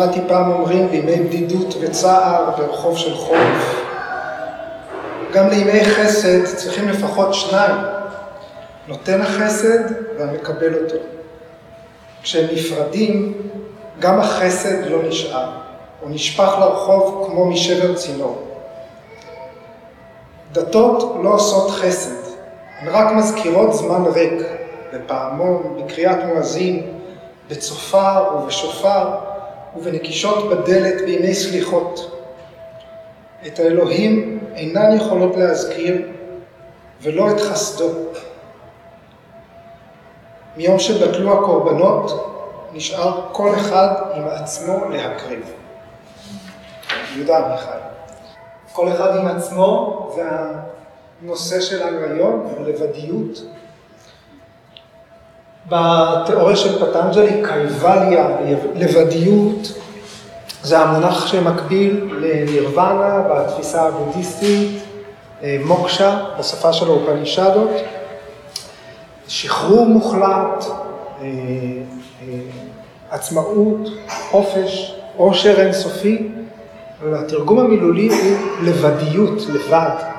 שמעתי פעם אומרים בימי בדידות וצער ברחוב של חורף. גם לימי חסד צריכים לפחות שניים, נותן החסד והמקבל אותו. כשהם נפרדים, גם החסד לא נשאר, הוא נשפך לרחוב כמו משבר צינור. דתות לא עושות חסד, הן רק מזכירות זמן ריק, בפעמון, בקריאת מואזין, בצופר ובשופר ובנקישות בדלת בימי סליחות. את האלוהים אינן יכולות להזכיר ולא את חסדו. מיום שבטלו הקורבנות נשאר כל אחד עם עצמו להקריב. יהודה עמיחי. כל אחד עם עצמו זה הנושא שלנו היום, לבדיות. בתיאוריה של פטנג'לי, קייבליה, לבדיות, זה המונח שמקביל לנירוונה בתפיסה הבודהיסטית, אה, מוקשה בשפה של האופנישדות, שחרור מוחלט, אה, אה, עצמאות, חופש, עושר אינסופי, והתרגום המילולי הוא לבדיות, לבד.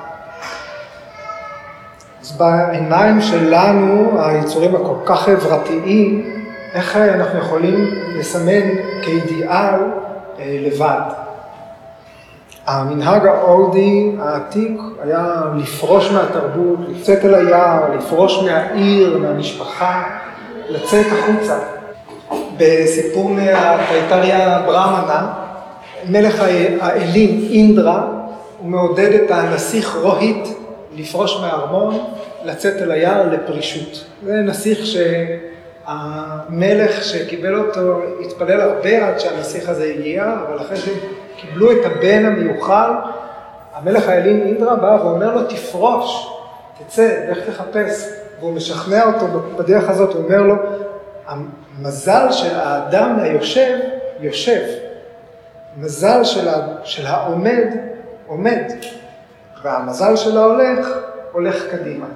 אז בעיניים שלנו, היצורים הכל כך חברתיים, איך אנחנו יכולים לסמן כאידיאל אה, לבד. המנהג ההודי העתיק היה לפרוש מהתרבות, לצאת אל היער, לפרוש מהעיר, מהמשפחה, לצאת החוצה. בסיפור מהטייטריה ברמנה, מלך האלים אינדרה, הוא מעודד את הנסיך רוהיט לפרוש מהארמון, לצאת אל היער לפרישות. זה נסיך שהמלך שקיבל אותו התפלל הרבה עד שהנסיך הזה הגיע, אבל אחרי שקיבלו את הבן המיוחל, המלך האלים אינדרה בא ואומר לו תפרוש, תצא, לך תחפש. והוא משכנע אותו בדרך הזאת, הוא אומר לו, המזל של האדם היושב, יושב. מזל של העומד, עומד, והמזל של ההולך, הולך קדימה.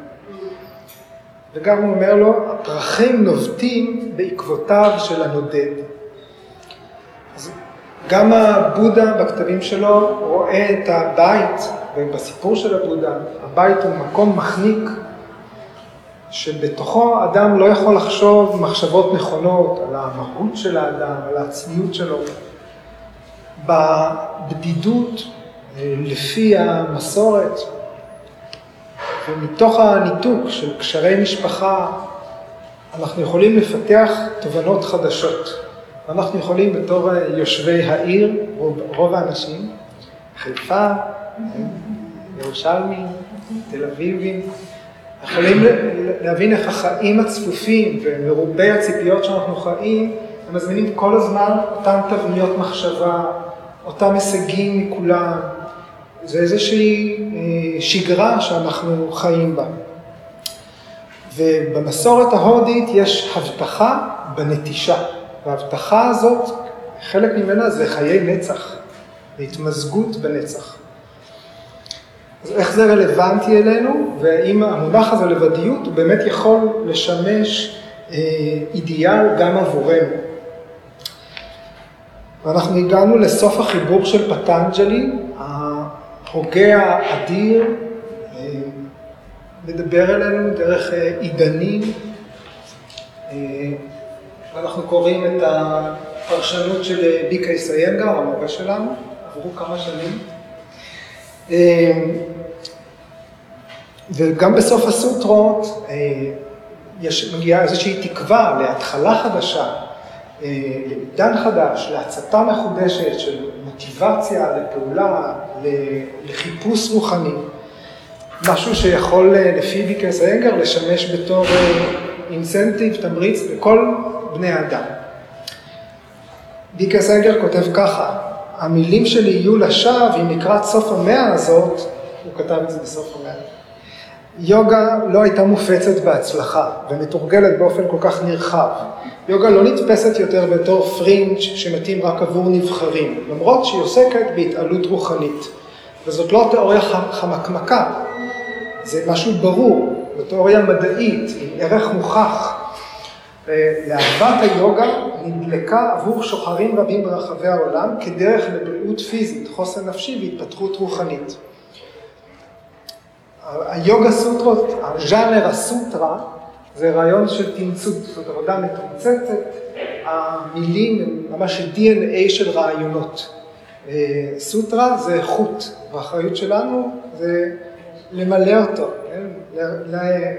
וגם הוא אומר לו, הפרחים נובטים בעקבותיו של הנודד. אז גם הבודה בכתבים שלו רואה את הבית, ובסיפור של הבודה, הבית הוא מקום מחניק, שבתוכו אדם לא יכול לחשוב מחשבות נכונות על המהות של האדם, על העצמיות שלו. בבדידות לפי המסורת ומתוך הניתוק של קשרי משפחה אנחנו יכולים לפתח תובנות חדשות. אנחנו יכולים בתור אה, יושבי העיר, רוב, רוב האנשים, חיפה, ירושלמים, תל אביבים, יכולים להבין איך החיים הצפופים ומרובי הציפיות שאנחנו חיים, הם מזמינים כל הזמן אותן תבניות מחשבה, אותם הישגים מכולם, זה איזושהי אה, שגרה שאנחנו חיים בה. ובמסורת ההודית יש הבטחה בנטישה, וההבטחה הזאת, חלק ממנה זה חיי נצח, והתמזגות בנצח. אז איך זה רלוונטי אלינו, והאם המונח הזה לבדיות הוא באמת יכול לשמש אה, אידיאל גם עבורנו. ואנחנו הגענו לסוף החיבור של פטנג'לי, ההוגה האדיר, אה, מדבר אלינו דרך אה, עידנים, אה, ואנחנו קוראים את הפרשנות של ביקי סיינגר, המורה שלנו, עברו כמה שנים. וגם בסוף הסוטרות יש, מגיעה איזושהי תקווה להתחלה חדשה, לעידן חדש, להצתה מחודשת של מוטיבציה לפעולה, לחיפוש רוחני, משהו שיכול אה, לפי ביקרס האנגר לשמש בתור אינסנטיב, אה, תמריץ לכל בני האדם. ביקרס האנגר כותב ככה, המילים שלי יהיו לשווא אם לקראת סוף המאה הזאת, הוא כתב את זה בסוף המאה, יוגה לא הייתה מופצת בהצלחה ומתורגלת באופן כל כך נרחב. יוגה לא נתפסת יותר בתור פרינג' שמתאים רק עבור נבחרים, למרות שהיא עוסקת בהתעלות רוחנית. וזאת לא תיאוריה חמקמקה, זה משהו ברור, זו תיאוריה מדעית, עם ערך מוכח. לאהבת היוגה נדלקה עבור שוחרים רבים ברחבי העולם כדרך לבריאות פיזית, חוסן נפשי והתפתחות רוחנית. היוגה סוטרות, הז'אנר הסוטרה, זה רעיון של תמצות, זאת עבודה מתומצתת, המילים הם ממש ה-DNA של רעיונות. אה, סוטרה זה חוט, והאחריות שלנו זה למלא אותו, כן?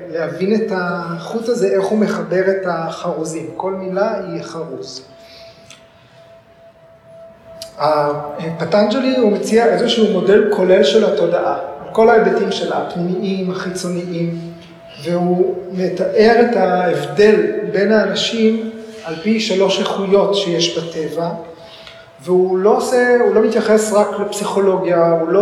להבין את החוט הזה, איך הוא מחבר את החרוזים. כל מילה היא חרוז. פטנג'לי הוא מציע איזשהו מודל כולל של התודעה, כל ההיבטים שלה, הפנימיים, החיצוניים, והוא מתאר את ההבדל בין האנשים על פי שלוש איכויות שיש בטבע, והוא לא עושה, הוא לא מתייחס רק לפסיכולוגיה, הוא לא,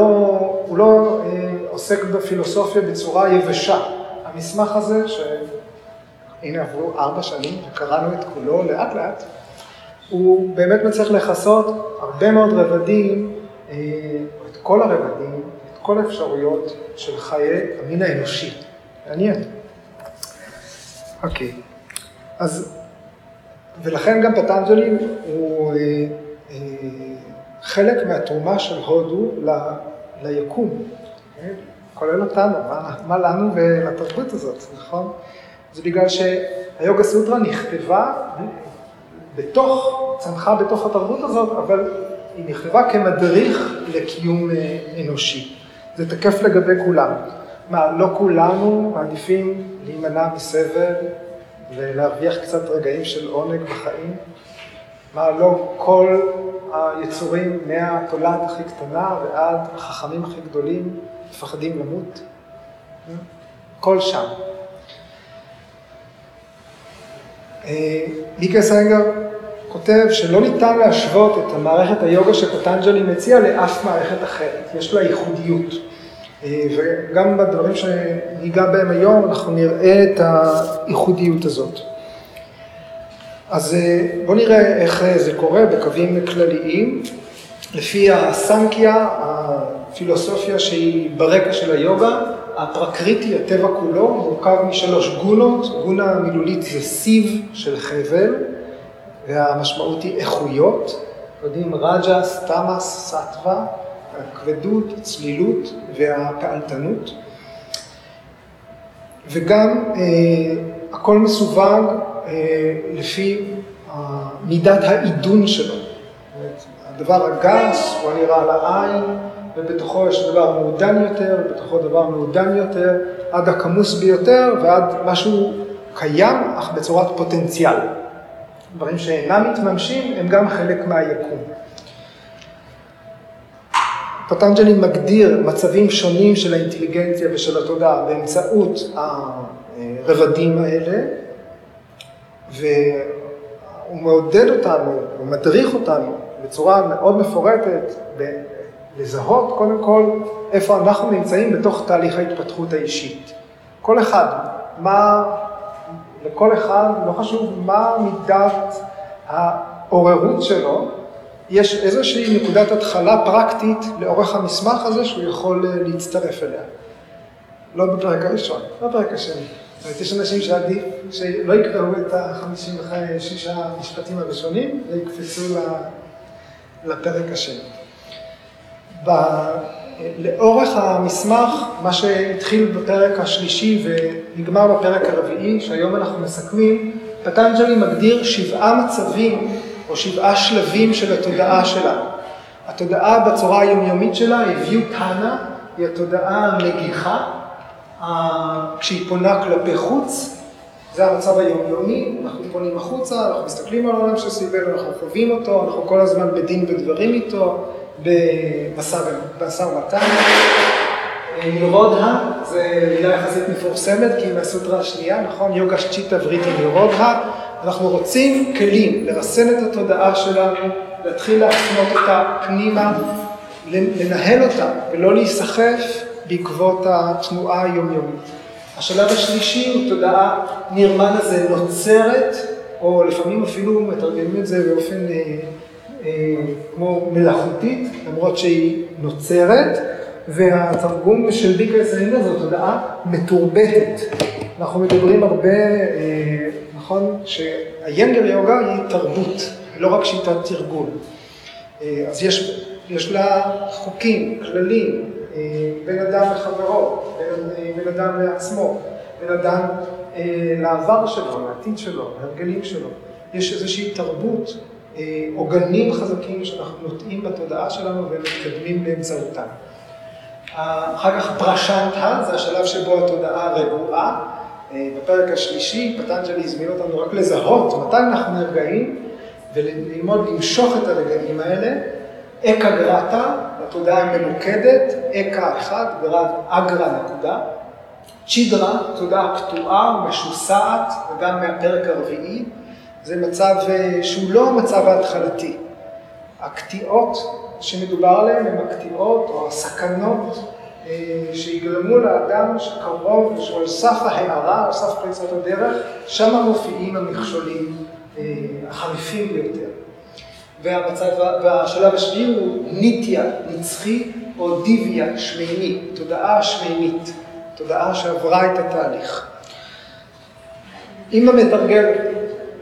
הוא לא אה, עוסק בפילוסופיה בצורה יבשה. המסמך הזה, שהנה עברו ארבע שנים וקראנו את כולו לאט לאט, הוא באמת מצליח לכסות הרבה מאוד רבדים, אה, את כל הרבדים, כל האפשרויות של חיי המין האנושי. מעניין. אוקיי, אז, ולכן גם פטנג'לי הוא אה, אה, חלק מהתרומה של הודו ל, ליקום, כן? כולל אותנו, מה, מה לנו ולתרבות הזאת, נכון? זה בגלל שהיוגה סוטרה נכתבה בתוך, צמחה בתוך התרבות הזאת, אבל היא נכתבה כמדריך לקיום אה, אנושי. זה תקף לגבי כולם. מה, לא כולנו מעדיפים להימנע מסבל ולהרוויח קצת רגעים של עונג בחיים? מה, לא כל היצורים מהתולעת הכי קטנה ועד החכמים הכי גדולים מפחדים למות? כל שם. אה, מיקה סיינגר כותב שלא ניתן להשוות את המערכת היוגה שפטנג'לי מציע לאף מערכת אחרת, יש לה ייחודיות. אה, וגם בדברים שניגע בהם היום אנחנו נראה את הייחודיות הזאת. אז אה, בואו נראה איך אה, זה קורה בקווים כלליים. לפי הסנקיה, הפילוסופיה שהיא ברקע של היוגה, הפרקריטי, הטבע כולו, מורכב משלוש גונות. גונה מילולית זה סיב של חבל, והמשמעות היא איכויות. יודעים רג'ס, תמאס, סטווה, הכבדות, הצלילות והפעלתנות. וגם אה, הכל מסווג אה, לפי מידת העידון שלו. הדבר הגס הוא הנראה לעין, ובתוכו יש דבר מעודן יותר, ובתוכו דבר מעודן יותר, עד הכמוס ביותר ועד משהו קיים, אך בצורת פוטנציאל. דברים שאינם מתממשים הם גם חלק מהיקום. פטנג'לי מגדיר מצבים שונים של האינטליגנציה ושל התודעה באמצעות הרבדים האלה, והוא מעודד אותנו, הוא מדריך אותנו בצורה מאוד מפורטת לזהות קודם כל איפה אנחנו נמצאים בתוך תהליך ההתפתחות האישית. כל אחד, מה, לכל אחד, לא חשוב מה מידת העוררות שלו, יש איזושהי נקודת התחלה פרקטית לאורך המסמך הזה שהוא יכול אה, להצטרף אליה. לא בפרק הראשון, לא בפרק השני. זאת אומרת, יש אנשים שעדיף שלא יקראו את ה-56 המשפטים הראשונים ויקפצו לפרק השני. לאורך המסמך, מה שהתחיל בפרק השלישי ונגמר בפרק הרביעי, שהיום אנחנו מסכמים, פטנג'לי מגדיר שבעה מצבים או שבעה שלבים של התודעה שלנו. התודעה בצורה היומיומית שלה היא ויוטנה, היא התודעה המגיחה, כשהיא פונה כלפי חוץ, זה המצב היומיומי, אנחנו פונים החוצה, אנחנו מסתכלים על העולם שסביבנו, אנחנו חווים אותו, אנחנו כל הזמן בדין ודברים איתו, במשא ומתן. נירודה, זה מילה יחסית מפורסמת, כי היא מהסוטרה השנייה, נכון? יוגה שצ'יטה וריטי נירודה. אנחנו רוצים כלים לרסן את התודעה שלנו, להתחיל להפנות אותה פנימה, לנהל אותה ולא להיסחף בעקבות התנועה היומיומית. השלב השלישי הוא תודעה נרמן הזה נוצרת, או לפעמים אפילו מתרגמים את זה באופן אה, אה, כמו מלאכותית, למרות שהיא נוצרת, והתרגום של ביקה ישראלינדה זו תודעה מתורבתת. אנחנו מדברים הרבה, אה, נכון? שהיינגר יוגה היא תרבות, לא רק שיטת תרגול. אה, אז יש, יש לה חוקים, כללים, אה, בין אדם לחברו, בין, אה, בין אדם לעצמו, בין אדם לעבר שלו, לעתיד שלו, להרגלים שלו. יש איזושהי תרבות, עוגנים חזקים שאנחנו נוטעים בתודעה שלנו ומתקדמים באמצעותם. אחר כך פרשנטה, זה השלב שבו התודעה רגועה. בפרק השלישי, פטנג'לי הזמין אותנו רק לזהות מתי אנחנו נרגעים וללמוד למשוך את הרגעים האלה. אקה גרטה, התודעה הממוקדת, אקה אחד, גרד אגרה נקודה. צ'ידרה, תודעה קטועה ומשוסעת, וגם מהפרק הרביעי, זה מצב אה, שהוא לא המצב ההתחלתי. הקטיעות שמדובר עליהן הן הקטיעות או הסכנות אה, שיגרמו לאדם שקרוב, שהוא על סף ההערה, על סף פריצת הדרך, שם מופיעים המכשולים אה, החריפים ביותר. והמצב, והשלב השביעי הוא ניטיה, נצחי, או דיביה, שמימי, תודעה שמימית, תודעה שעברה את התהליך. אם המתרגל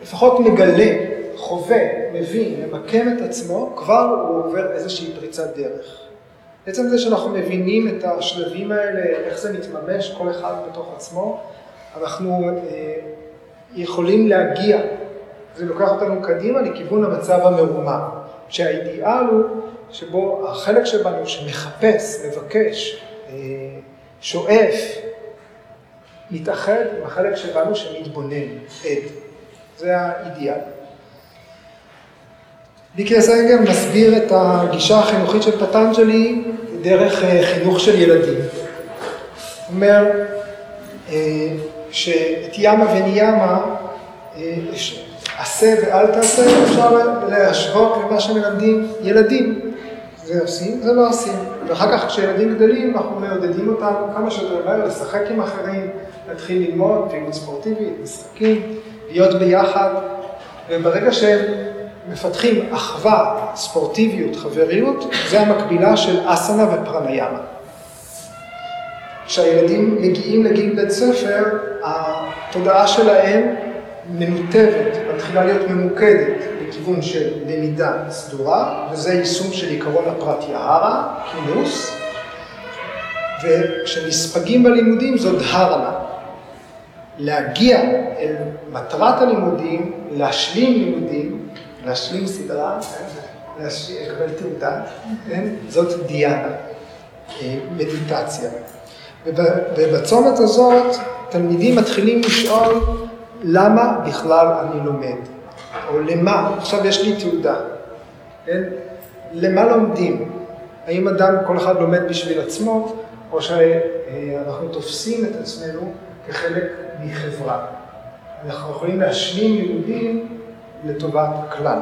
לפחות מגלה, חווה, מבין, ממקם את עצמו, כבר הוא עובר איזושהי פריצת דרך. בעצם זה שאנחנו מבינים את השלבים האלה, איך זה מתממש, כל אחד בתוך עצמו, אנחנו אה, יכולים להגיע זה לוקח אותנו קדימה לכיוון המצב המרומם, שהאידיאל הוא שבו החלק שבנו שמחפש, מבקש, אה, שואף, מתאחד עם החלק שבנו שמתבונן, עד. זה האידיאל. ביקי אסנגר מסביר את הגישה החינוכית של פטנג'לי דרך אה, חינוך של ילדים. הוא אומר אה, שאת ימה וניאמה עשה ואל תעשה, אפשר להשוות למה שמלמדים ילדים. זה עושים, זה לא עושים. ואחר כך כשילדים גדלים, אנחנו מעודדים אותם כמה שיותר מהר לשחק עם אחרים, להתחיל ללמוד פעילות ספורטיבית, משחקים, להיות ביחד, וברגע שהם מפתחים אחווה, ספורטיביות, חבריות, זה המקבילה של אסנה ופרניאמה. כשהילדים מגיעים לגיל בית ספר, התודעה שלהם מנותבת, מתחילה להיות ממוקדת לכיוון של למידה סדורה, וזה יישום של עיקרון הפרט יהרה, כינוס, וכשנספגים בלימודים זו דהרנה. להגיע אל מטרת הלימודים, להשלים לימודים, להשלים סדרה, לקבל תעודה, כן? זאת דיאנה, אה, מדיטציה. ובצומת הזאת תלמידים מתחילים לשאול למה בכלל אני לומד? או למה? עכשיו יש לי תעודה, כן? למה לומדים? האם אדם, כל אחד לומד בשביל עצמו, או שאנחנו תופסים את עצמנו כחלק מחברה. אנחנו יכולים להשלים לימודים לטובת הכלל.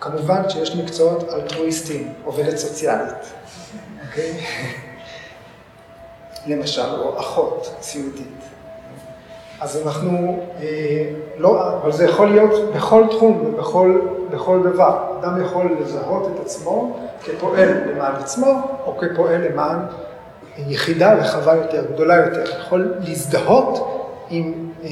כמובן שיש מקצועות אלטרואיסטיים, עובדת סוציאלית, אוקיי? למשל, או אחות סיעודית. אז אנחנו, אה, לא, אבל זה יכול להיות בכל תחום ובכל בכל דבר. אדם יכול לזהות את עצמו כפועל למען עצמו, או כפועל למען יחידה רחבה יותר, גדולה יותר. יכול להזדהות עם אה,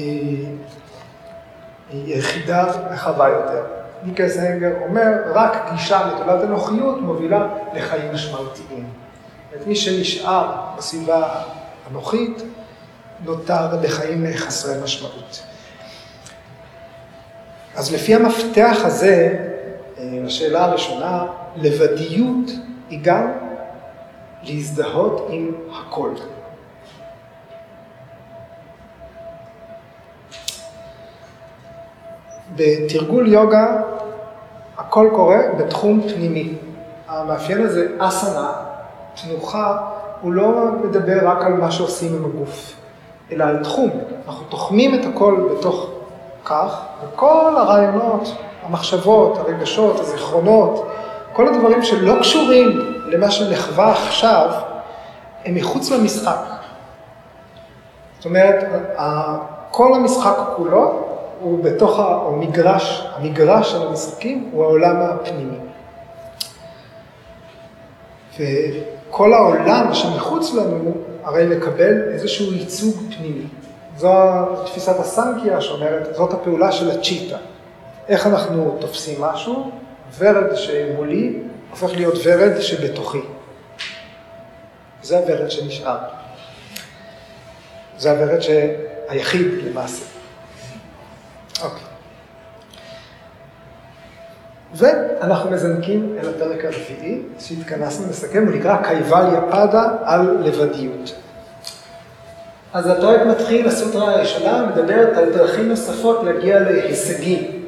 יחידה רחבה יותר. מיקס הנגר אומר, רק גישה לתולדת הנוחיות מובילה לחיים משמעותיים. את מי שנשאר בסביבה הנוחית, נותר בחיים חסרי משמעות. אז לפי המפתח הזה, אה, לשאלה הראשונה, לבדיות היא גם להזדהות עם הכל. בתרגול יוגה הכל קורה בתחום פנימי. המאפיין הזה, אסנה, תנוחה, הוא לא מדבר רק על מה שעושים עם הגוף. אלא על תחום. אנחנו תוחמים את הכל בתוך כך, וכל הרעיונות, המחשבות, הרגשות, הזיכרונות, כל הדברים שלא קשורים למה שנחווה עכשיו, הם מחוץ למשחק. זאת אומרת, כל המשחק כולו הוא בתוך המגרש, המגרש של המשחקים הוא העולם הפנימי. וכל העולם שמחוץ לנו הרי מקבל איזשהו ייצוג פנימי. זו תפיסת הסנקיה שאומרת, זאת הפעולה של הצ'יטה. איך אנחנו תופסים משהו, ורד שמולי הופך להיות ורד שבתוכי. זה הוורד שנשאר. זה הוורד היחיד למעשה. אוקיי. ואנחנו מזנקים אל הפרק הרביעי שהתכנסנו לסכם, הוא נקרא קייבליה פדה על לבדיות. אז הפרק מתחיל, הסוטרה הראשונה מדברת על דרכים נוספות להגיע להישגים.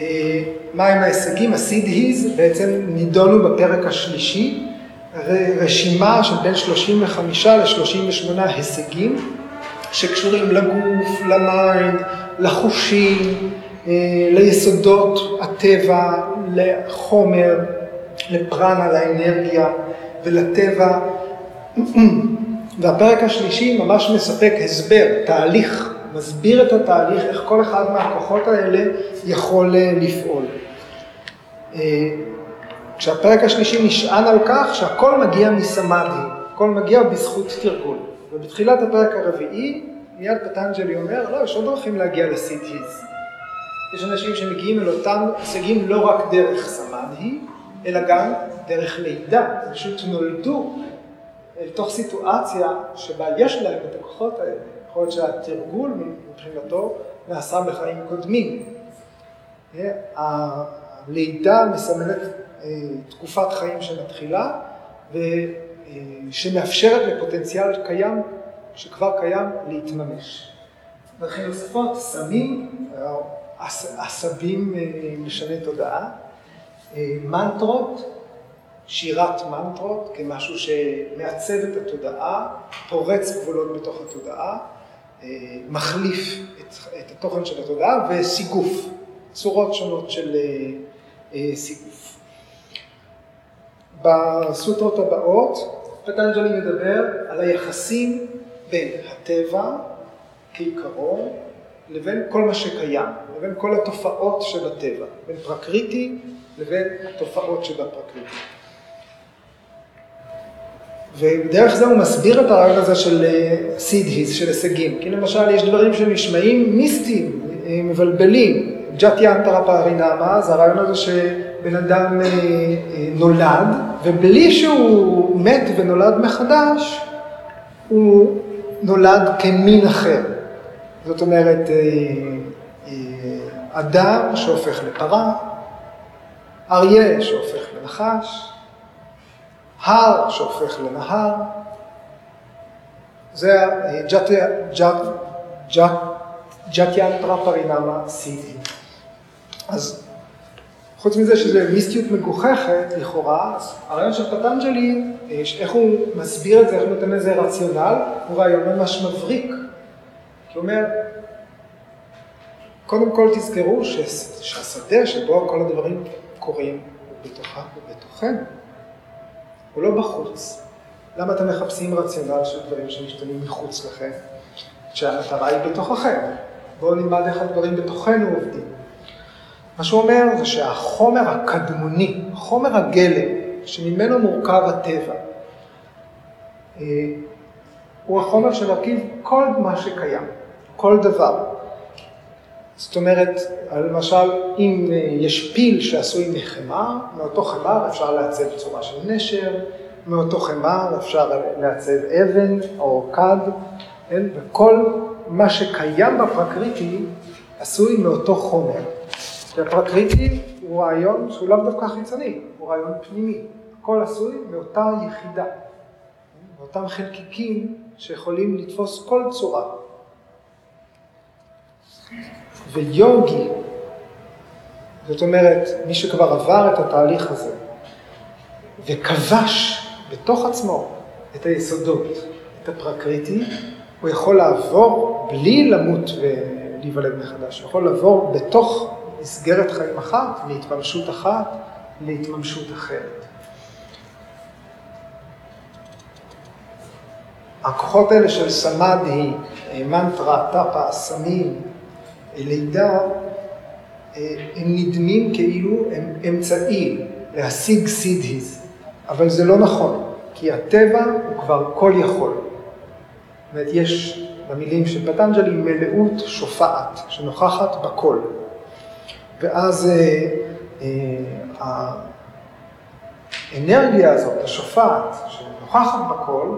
אה, מהם ההישגים? הסיד-היז בעצם נידונו בפרק השלישי, רשימה של בין 35 ל-38 הישגים שקשורים לגוף, למיינד, לחושים, אה, ליסודות הטבע, לחומר, לפרנה, לאנרגיה ולטבע. והפרק השלישי ממש מספק הסבר, תהליך, מסביר את התהליך, איך כל אחד מהכוחות האלה יכול אה, לפעול. אה, כשהפרק השלישי נשען על כך שהכל מגיע מסמאדי, הכל מגיע בזכות תרגול. ובתחילת הפרק הרביעי, מיד פטנג'לי אומר, לא, יש עוד דרכים להגיע לסיטיז. יש אנשים שמגיעים אל אותם הישגים לא רק דרך סמאדי, אלא גם דרך לידה, פשוט נולדו אל תוך סיטואציה שבה יש להם את הכוחות האלה. יכול להיות שהתרגול מבחינתו נעשה בחיים קודמים. הלידה מסמלת אה, תקופת חיים שמתחילה ושמאפשרת לפוטנציאל קיים, שכבר קיים, להתממש. דרכים נוספות, סמים, עשבים אה, משנה תודעה, אה, מנטרות, שירת מנטרות כמשהו שמעצב את התודעה, פורץ גבולות בתוך התודעה, אה, מחליף את, את התוכן של התודעה וסיגוף, צורות שונות של אה, סיגוף. בסוטרות הבאות פטנג'לי מדבר על היחסים בין הטבע כעיקרון לבין כל מה שקיים, לבין כל התופעות שבטבע, בין פרקריטי לבין התופעות שבפרקריטי. ודרך זה הוא מסביר את הרעיון הזה של סידהיז, אה, של הישגים. כי למשל יש דברים שנשמעים מיסטיים, אה, מבלבלים. ג'אטי אנטרה פארינמה זה הרעיון הזה שבן אדם אה, נולד, ובלי שהוא מת ונולד מחדש, הוא נולד כמין אחר. זאת אומרת, אדם שהופך לפרה, אריה שהופך לנחש, הר שהופך לנהר, זה ג'טיאנטרה פרינמה סיטי. אז חוץ מזה שזה מיסטיות מגוחכת לכאורה, אז הרעיון של פטנג'לי, איך הוא מסביר את זה, איך הוא נותן לזה רציונל, הוא רעיון ממש מבריק. כי הוא אומר, קודם כל תזכרו שהשדה שבו כל הדברים קורים הוא בתוכנו. הוא לא בחוץ. למה אתם מחפשים רציונל של דברים שמשתנים מחוץ לכם, כשהמטרה היא בתוככם? בואו נלמד איך הדברים בתוכנו עובדים. מה שהוא אומר זה שהחומר הקדמוני, חומר הגלם, שממנו מורכב הטבע, אה, הוא החומר שמרכיב כל מה שקיים, כל דבר. זאת אומרת, למשל, אם יש פיל שעשוי מחמר, מאותו חמר אפשר לעצב צורה של נשר, מאותו חמר אפשר לעצב אבן או כד, כן? וכל מה שקיים בפרקריטי עשוי מאותו חומר. והפרקריטי הוא רעיון שהוא לאו דווקא חיצוני, הוא רעיון פנימי. הכל עשוי מאותה יחידה, מאותם חלקיקים שיכולים לתפוס כל צורה. ויוגי, זאת אומרת, מי שכבר עבר את התהליך הזה וכבש בתוך עצמו את היסודות, את הפרקריטי, הוא יכול לעבור בלי למות ולהיוולד מחדש, הוא יכול לעבור בתוך מסגרת חיים אחת, מהתממשות אחת להתממשות אחרת. הכוחות האלה של סמאדי, מנטרה, טאפה, סמים, לידה, אה, הם נדמים כאילו הם אמצעי להשיג סידהיז, אבל זה לא נכון, כי הטבע הוא כבר כל יכול. זאת אומרת, יש במילים של פטנג'לי מלאות שופעת, שנוכחת בכל. ואז אה, אה, האנרגיה הזאת, השופעת, שנוכחת בכל,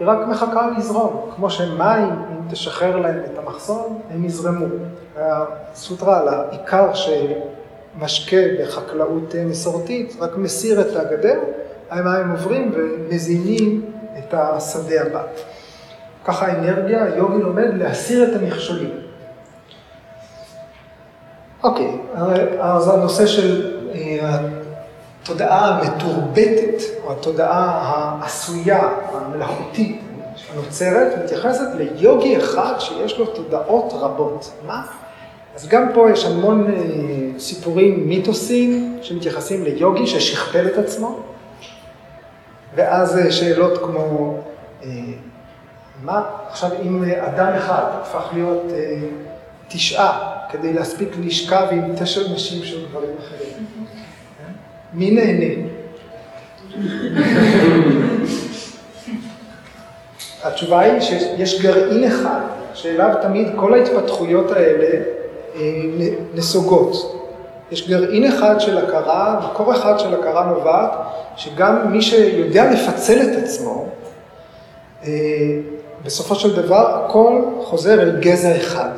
היא רק מחכה לזרום, כמו שמים, אם תשחרר להם את המחסום, הם יזרמו. הסוטרה על העיקר שמשקה בחקלאות מסורתית, רק מסיר את הגדר, המים עוברים ומזינים את השדה הבא. ככה האנרגיה, היוגי לומד להסיר את המכשולים. אוקיי, אז הנושא של אה, התודעה המתורבתת, או התודעה העשויה, המלאכותית, הנוצרת, מתייחסת ליוגי אחד שיש לו תודעות רבות. מה? אז גם פה יש המון אה, סיפורים מיתוסים שמתייחסים ליוגי ששכפל את עצמו, ואז אה, שאלות כמו, אה, מה עכשיו אם אדם אחד הפך להיות תשעה כדי להספיק לשכב עם תשע נשים של דברים אחרים? מי נהנה? התשובה היא שיש גרעין אחד שאליו תמיד כל ההתפתחויות האלה נסוגות. יש גרעין אחד של הכרה, מקור אחד של הכרה נובעת, שגם מי שיודע לפצל את עצמו, אה, בסופו של דבר הכל חוזר אל גזע אחד.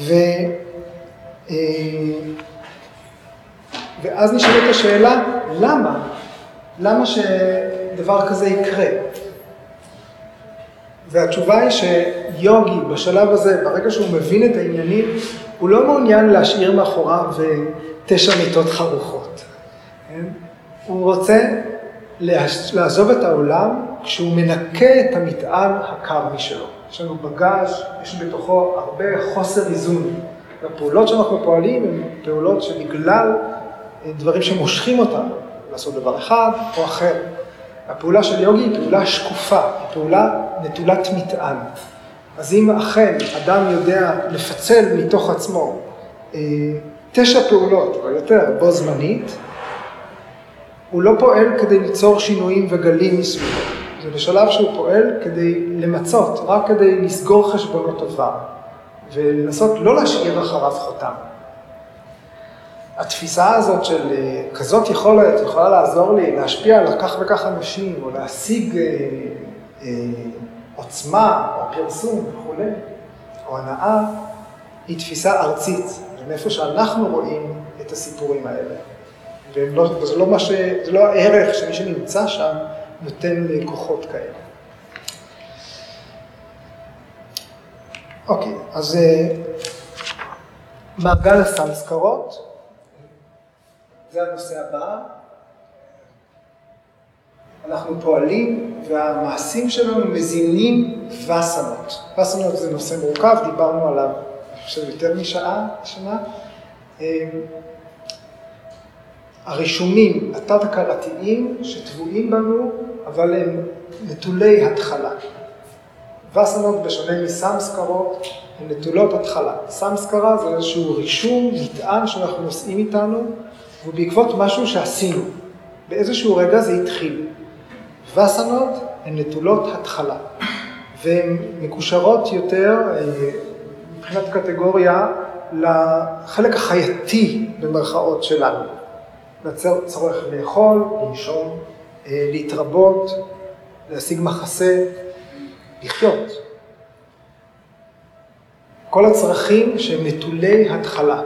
ו... אה, ואז נשאלת השאלה, למה? למה שדבר כזה יקרה? והתשובה היא שיוגי בשלב הזה, ברגע שהוא מבין את העניינים, הוא לא מעוניין להשאיר מאחוריו תשע מיטות חרוכות. כן? הוא רוצה לעזוב את העולם כשהוא מנקה את המטען הקרמי שלו. יש לנו בגז', יש בתוכו הרבה חוסר איזון. והפעולות שאנחנו פועלים הן פעולות שבגלל דברים שמושכים אותנו לעשות דבר אחד או אחר. הפעולה של יוגי היא פעולה שקופה, היא פעולה נטולת מטען. אז אם אכן אדם יודע לפצל מתוך עצמו אה, תשע פעולות או יותר בו זמנית, הוא לא פועל כדי ליצור שינויים וגלים מסביבו. זה בשלב שהוא פועל כדי למצות, רק כדי לסגור חשבונות עבר, ולנסות לא להשאיר אחריו חותם. התפיסה הזאת של אה, כזאת יכולת יכולה לעזור לי להשפיע על כך וכך אנשים, או להשיג אה, אה, עוצמה, או פרסום וכולי, או הנאה, היא תפיסה ארצית, זה מאיפה שאנחנו רואים את הסיפורים האלה. לא, וזה לא, ש... זה לא הערך שמי שנמצא שם נותן כוחות כאלה. אוקיי, אז מעגל הסמסקרות. זה הנושא הבא. אנחנו פועלים והמעשים שלנו מזינים וסנות. וסנות זה נושא מורכב, דיברנו עליו, חושב, יותר משעה השנה. אמ, הרישומים התת-הכרתיים שטבועים בנו, אבל הם נטולי התחלה. וסנות, בשונה מסמסקרות, הן נטולות התחלה. סמסקרה זה איזשהו רישום, מטען שאנחנו נושאים איתנו, ובעקבות משהו שעשינו. באיזשהו רגע זה התחיל. וסנות הן נטולות התחלה, והן מקושרות יותר אה, מבחינת קטגוריה לחלק החייתי במרכאות שלנו. לצורך לאכול, לנשום, אה, להתרבות, להשיג מחסה, לחיות. כל הצרכים שהם נטולי התחלה.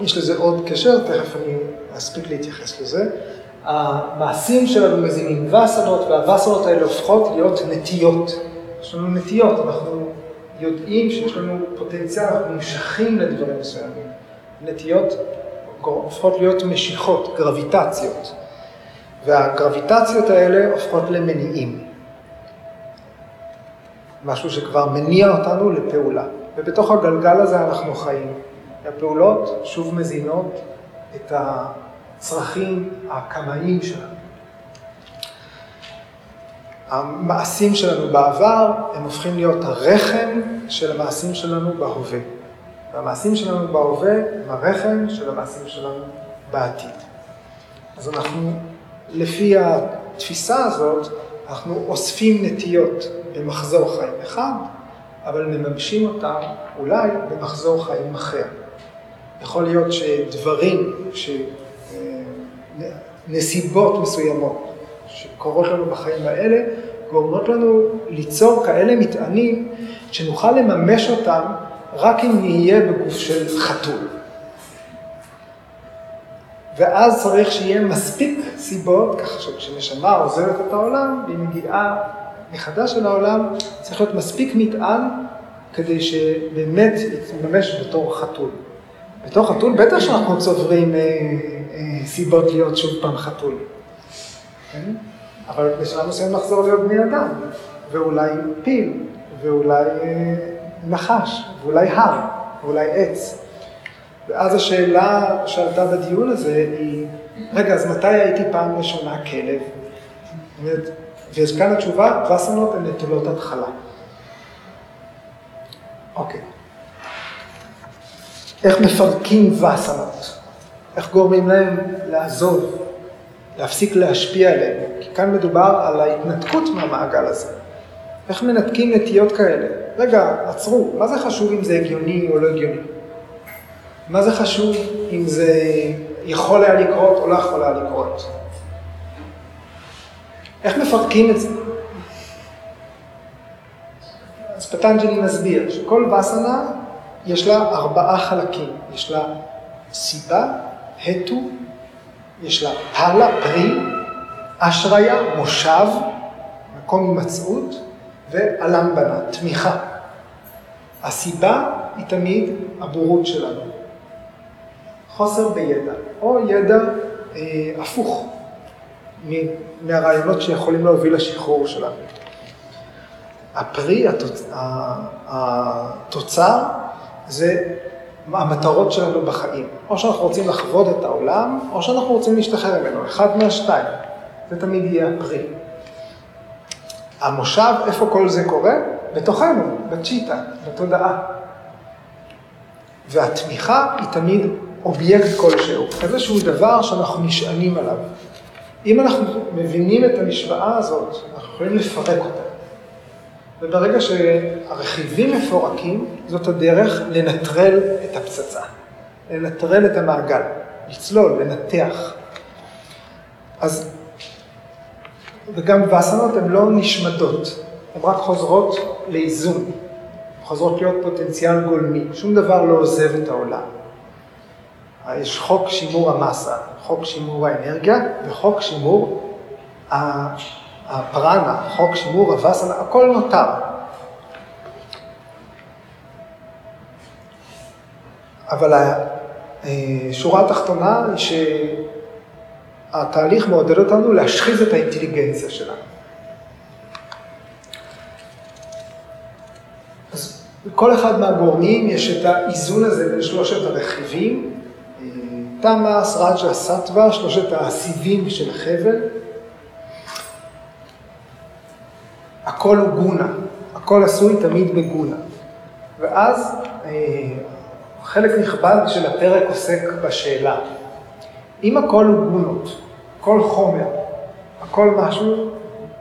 יש לזה עוד קשר, תכף אני אספיק להתייחס לזה. המעשים שלנו מזינים וסנות, והווסנות האלה הופכות להיות נטיות. יש לנו נטיות, אנחנו יודעים שיש לנו פוטנציאל, אנחנו נמשכים לדברים מסוימים. נטיות הופכות להיות משיכות, גרביטציות. והגרביטציות האלה הופכות למניעים. משהו שכבר מניע אותנו לפעולה. ובתוך הגלגל הזה אנחנו חיים. הפעולות שוב מזינות את הצרכים הקמאיים שלנו. המעשים שלנו בעבר, הם הופכים להיות הרחם של המעשים שלנו בהווה. והמעשים שלנו בהווה הם הרחם של המעשים שלנו בעתיד. אז אנחנו, לפי התפיסה הזאת, אנחנו אוספים נטיות במחזור חיים אחד, אבל מממשים אותם אולי במחזור חיים אחר. יכול להיות שדברים, שנסיבות מסוימות שקורות לנו בחיים האלה, גורמות לנו ליצור כאלה מטענים שנוכל לממש אותם רק אם נהיה בגוף של חתול. ואז צריך שיהיה מספיק סיבות, ככה שכשנשמה עוזבת את העולם, והיא מגיעה מחדש אל העולם, צריך להיות מספיק מטען כדי שבאמת יתממש בתור חתול. בתור חתול בטח שאנחנו צוברים אה, אה, סיבות להיות שוב פעם חתול. כן? אבל בשלב מסוים נחזור להיות בני אדם, ואולי פיל, ואולי אה, נחש, ואולי הר, ואולי עץ. ואז השאלה שעלתה בדיון הזה היא, רגע, אז מתי הייתי פעם ראשונה כלב? ויש כאן התשובה, וסנות הן נטולות התחלה. אוקיי. איך מפרקים וסנות? איך גורמים להם לעזוב, להפסיק להשפיע עליהם? כי כאן מדובר על ההתנתקות מהמעגל הזה. איך מנתקים נטיות כאלה? רגע, עצרו, מה זה חשוב אם זה הגיוני או לא הגיוני? מה זה חשוב אם זה יכול היה לקרות או לא יכול היה לקרות? איך מפרקים את זה? אז פטנג'לי מסביר שכל וסנה יש לה ארבעה חלקים. יש לה סיבה, הטו, יש לה פאלה, פרי, אשריה, מושב, מקום הימצאות, ואלמבנה, תמיכה. הסיבה היא תמיד הבורות שלנו. חוסר בידע, או ידע אה, הפוך מהרעיונות שיכולים להוביל לשחרור שלנו. הפרי, התוצ... התוצר, זה המטרות שלנו בחיים. או שאנחנו רוצים לחוות את העולם, או שאנחנו רוצים להשתחרר ממנו, אחד מהשתיים. זה תמיד יהיה הפרי. המושב, איפה כל זה קורה? בתוכנו, בצ'יטה, בתודעה. והתמיכה היא תמיד אובייקט כלשהו, איזשהו דבר שאנחנו נשענים עליו. אם אנחנו מבינים את המשוואה הזאת, אנחנו יכולים לפרק אותה. וברגע שהרכיבים מפורקים, זאת הדרך לנטרל את הפצצה, לנטרל את המעגל, לצלול, לנתח. אז, וגם וסנות הן לא נשמדות, הן רק חוזרות לאיזון, חוזרות להיות פוטנציאל גולמי, שום דבר לא עוזב את העולם. יש חוק שימור המסה, חוק שימור האנרגיה וחוק שימור הפרנה, חוק שימור הווסנה, הכל נותר. אבל השורה התחתונה היא שהתהליך מעודד אותנו להשחיז את האינטליגנציה שלנו. אז בכל אחד מהגורמים יש את האיזון הזה בין שלושת הרכיבים, תמאס, רג'ה, סטווה, שלושת הסיבים של החבל. הכל הוא גונה, הכל עשוי תמיד בגונה. ואז אה, חלק נכבד של הפרק עוסק בשאלה, אם הכל הוא גונות, כל חומר, הכל משהו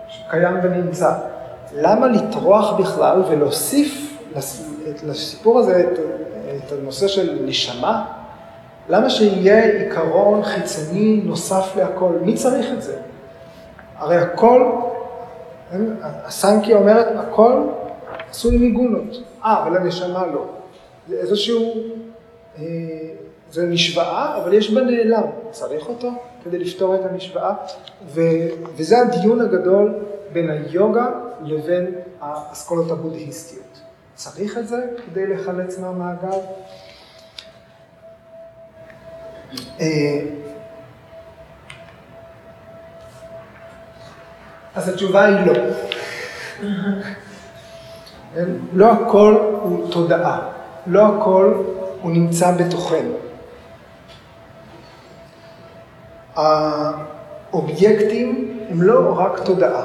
שקיים ונמצא, למה לטרוח בכלל ולהוסיף לסיפור הזה את, את הנושא של נשמה? למה שיהיה עיקרון חיצוני נוסף להכל? מי צריך את זה? הרי הכל, הסנקיה אומרת, הכל עשוי מגונות. אה, אבל הנשמה לא. זה איזשהו, אה, זה משוואה, אבל יש בה נעלם. צריך אותו כדי לפתור את המשוואה, ו, וזה הדיון הגדול בין היוגה לבין האסכולות הבודהיסטיות. צריך את זה כדי לחלץ מהמעגל? אה, אז התשובה היא לא. לא הכל הוא תודעה, לא הכל הוא נמצא בתוכנו. האובייקטים הם לא רק תודעה,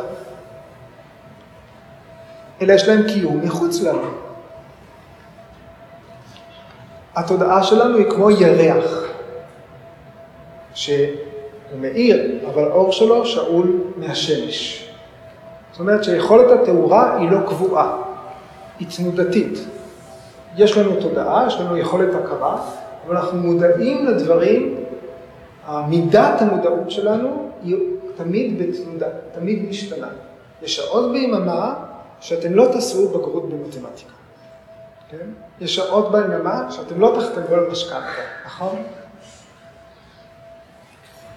אלא יש להם קיום מחוץ לנו. התודעה שלנו היא כמו ירח. שהוא מאיר, אבל האור שלו שאול מהשמש. זאת אומרת שיכולת התאורה היא לא קבועה. היא תנודתית. יש לנו תודעה, יש לנו יכולת הכרה, אבל אנחנו מודעים לדברים, מידת המודעות שלנו היא תמיד בתנודה, תמיד משתנה. יש שעות ביממה שאתם לא תעשו בגרות במתמטיקה, כן? יש שעות ביממה שאתם לא תחתמו על משכנתה, נכון?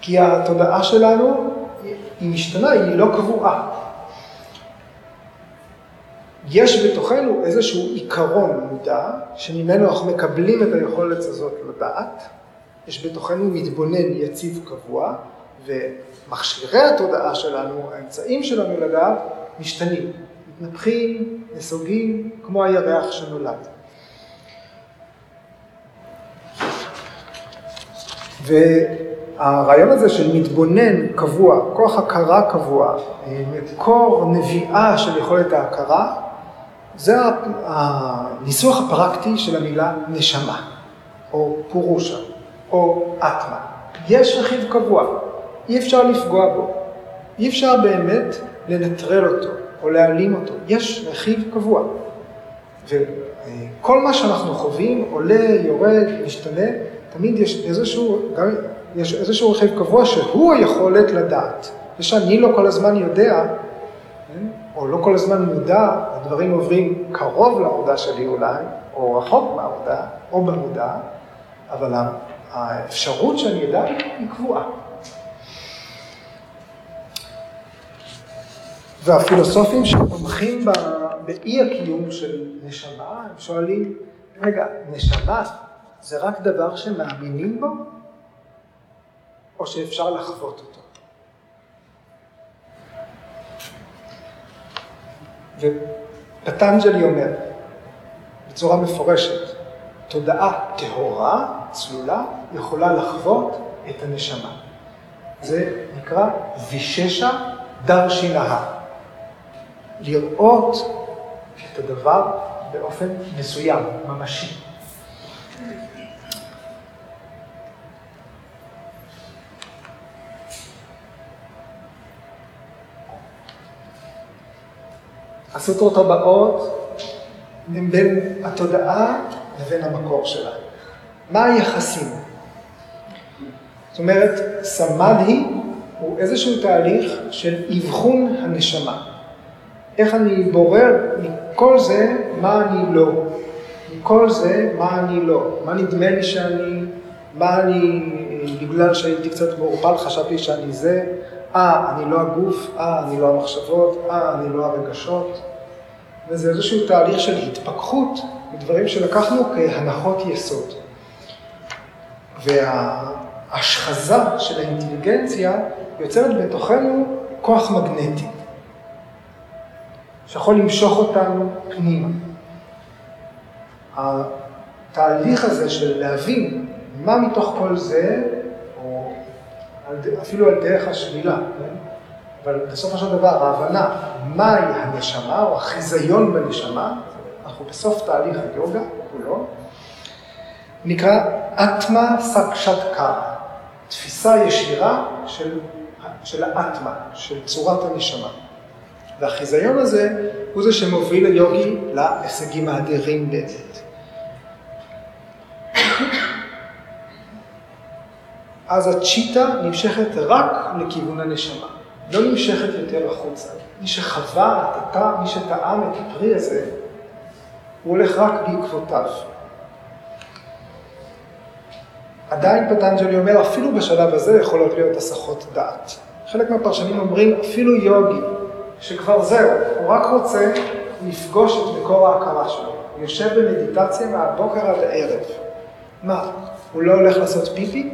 כי התודעה שלנו היא משתנה, היא לא קבועה. יש בתוכנו איזשהו עיקרון מודע, שממנו אנחנו מקבלים את היכולת הזאת לדעת. יש בתוכנו מתבונן יציב קבוע, ומכשירי התודעה שלנו, האמצעים שלנו לדעת, משתנים, מתנפחים, נסוגים, כמו הירח שנולד. והרעיון הזה של מתבונן קבוע, כוח הכרה קבוע, מקור נביאה של יכולת ההכרה, זה הניסוח הפרקטי של המילה נשמה, או פורושה, או אטמה. יש רכיב קבוע, אי אפשר לפגוע בו, אי אפשר באמת לנטרל אותו או להעלים אותו, יש רכיב קבוע. וכל מה שאנחנו חווים עולה, יורד, משתנה, תמיד יש איזשהו, גם יש איזשהו רכיב קבוע שהוא היכולת לדעת. זה שאני לא כל הזמן יודע? או לא כל הזמן מודע, הדברים עוברים קרוב לעבודה שלי אולי, או רחוק מהעבודה, או במודע, אבל האפשרות שאני אדע היא קבועה. והפילוסופים שתומכים באי הקיום של נשמה, הם שואלים, רגע, נשמה זה רק דבר שמאמינים בו, או שאפשר לחוות אותו? ופטנג'לי אומר, בצורה מפורשת, תודעה טהורה, צלולה, יכולה לחוות את הנשמה. זה נקרא ויששה דרשינהה. לראות את הדבר באופן מסוים, ממשי. הסוטרות הבאות הן בין התודעה לבין המקור שלה. מה היחסים? זאת אומרת, סמדהי הוא איזשהו תהליך של אבחון הנשמה. איך אני בורר מכל זה מה אני לא. מכל זה מה אני לא. מה נדמה לי שאני, מה אני, בגלל שהייתי קצת מעורפל חשבתי שאני זה, אה, אני לא הגוף, אה, אני לא המחשבות, אה, אני לא הרגשות. וזה איזשהו תהליך של התפכחות מדברים שלקחנו כהנחות יסוד. וההשחזה של האינטליגנציה יוצרת בתוכנו כוח מגנטי, שיכול למשוך אותנו פנימה. התהליך הזה של להבין מה מתוך כל זה, אפילו על דרך השלילה, כן? אבל בסופו של דבר ההבנה מהי הנשמה או החיזיון בנשמה, אנחנו בסוף תהליך היוגה כולו, נקרא אטמה סקשת קרא, תפיסה ישירה של, של האטמה, של צורת הנשמה. והחיזיון הזה הוא זה שמוביל היוגי להישגים האדירים באמת. אז הצ'יטה נמשכת רק לכיוון הנשמה. לא נמשכת יותר החוצה. מי שחווה התא, מי שטעם את הפרי הזה, הוא הולך רק בעקבותיו. עדיין פטנג'לי אומר, אפילו בשלב הזה יכולות להיות הסחות דעת. חלק מהפרשנים אומרים, אפילו יוגי, שכבר זהו, הוא רק רוצה לפגוש את מקור ההכרה שלו. הוא יושב במדיטציה מהבוקר עד הערב. מה, הוא לא הולך לעשות פיפי?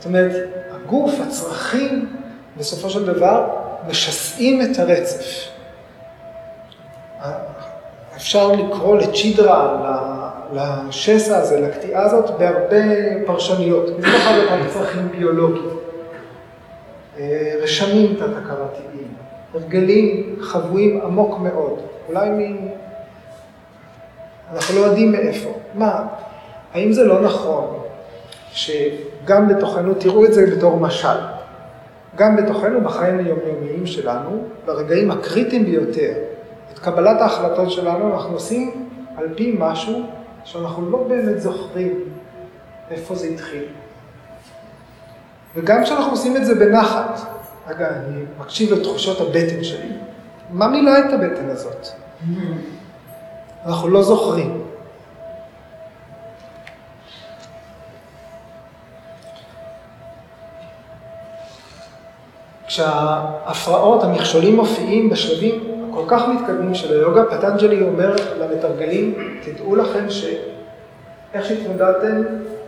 זאת אומרת, הגוף, הצרכים, בסופו של דבר משסעים את הרצף. אפשר לקרוא לצ'ידרה, לשסע הזה, לקטיעה הזאת, בהרבה פרשניות. זה לא חייב להיות צרכים ביולוגיים. אה, רשמים תת-הכרתיים, הרגלים חבויים עמוק מאוד, אולי מ... אנחנו לא יודעים מאיפה. מה, האם זה לא נכון שגם בתוכנו, תראו את זה בתור משל. גם בתוכנו, בחיים היומיומיים שלנו, ברגעים הקריטיים ביותר, את קבלת ההחלטות שלנו אנחנו עושים על פי משהו שאנחנו לא באמת זוכרים איפה זה התחיל. וגם כשאנחנו עושים את זה בנחת, אגב, אני מקשיב לתחושות הבטן שלי, מה מילא את הבטן הזאת? אנחנו לא זוכרים. כשההפרעות, המכשולים מופיעים בשלבים הכל כך מתקדמים של היוגה, פטנג'לי אומר למתרגלים, תדעו לכם שאיך שהתמודדתם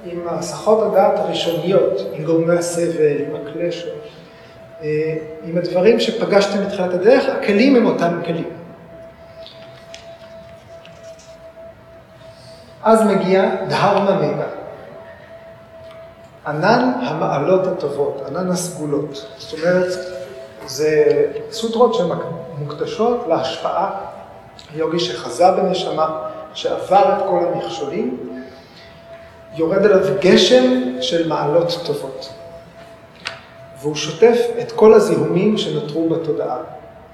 עם הסחות הדעת הראשוניות, עם גורמי הסבל, עם הקלשות, אה, עם הדברים שפגשתם מתחילת הדרך, הכלים הם אותם כלים. אז מגיע דהרמה מגה, ענן המעלות הטובות, ענן הסגולות. זאת אומרת, זה סוטרות שמוקדשות להשפעה יוגי שחזה בנשמה, שעבר את כל המכשולים, יורד אליו גשם של מעלות טובות. והוא שוטף את כל הזיהומים שנותרו בתודעה.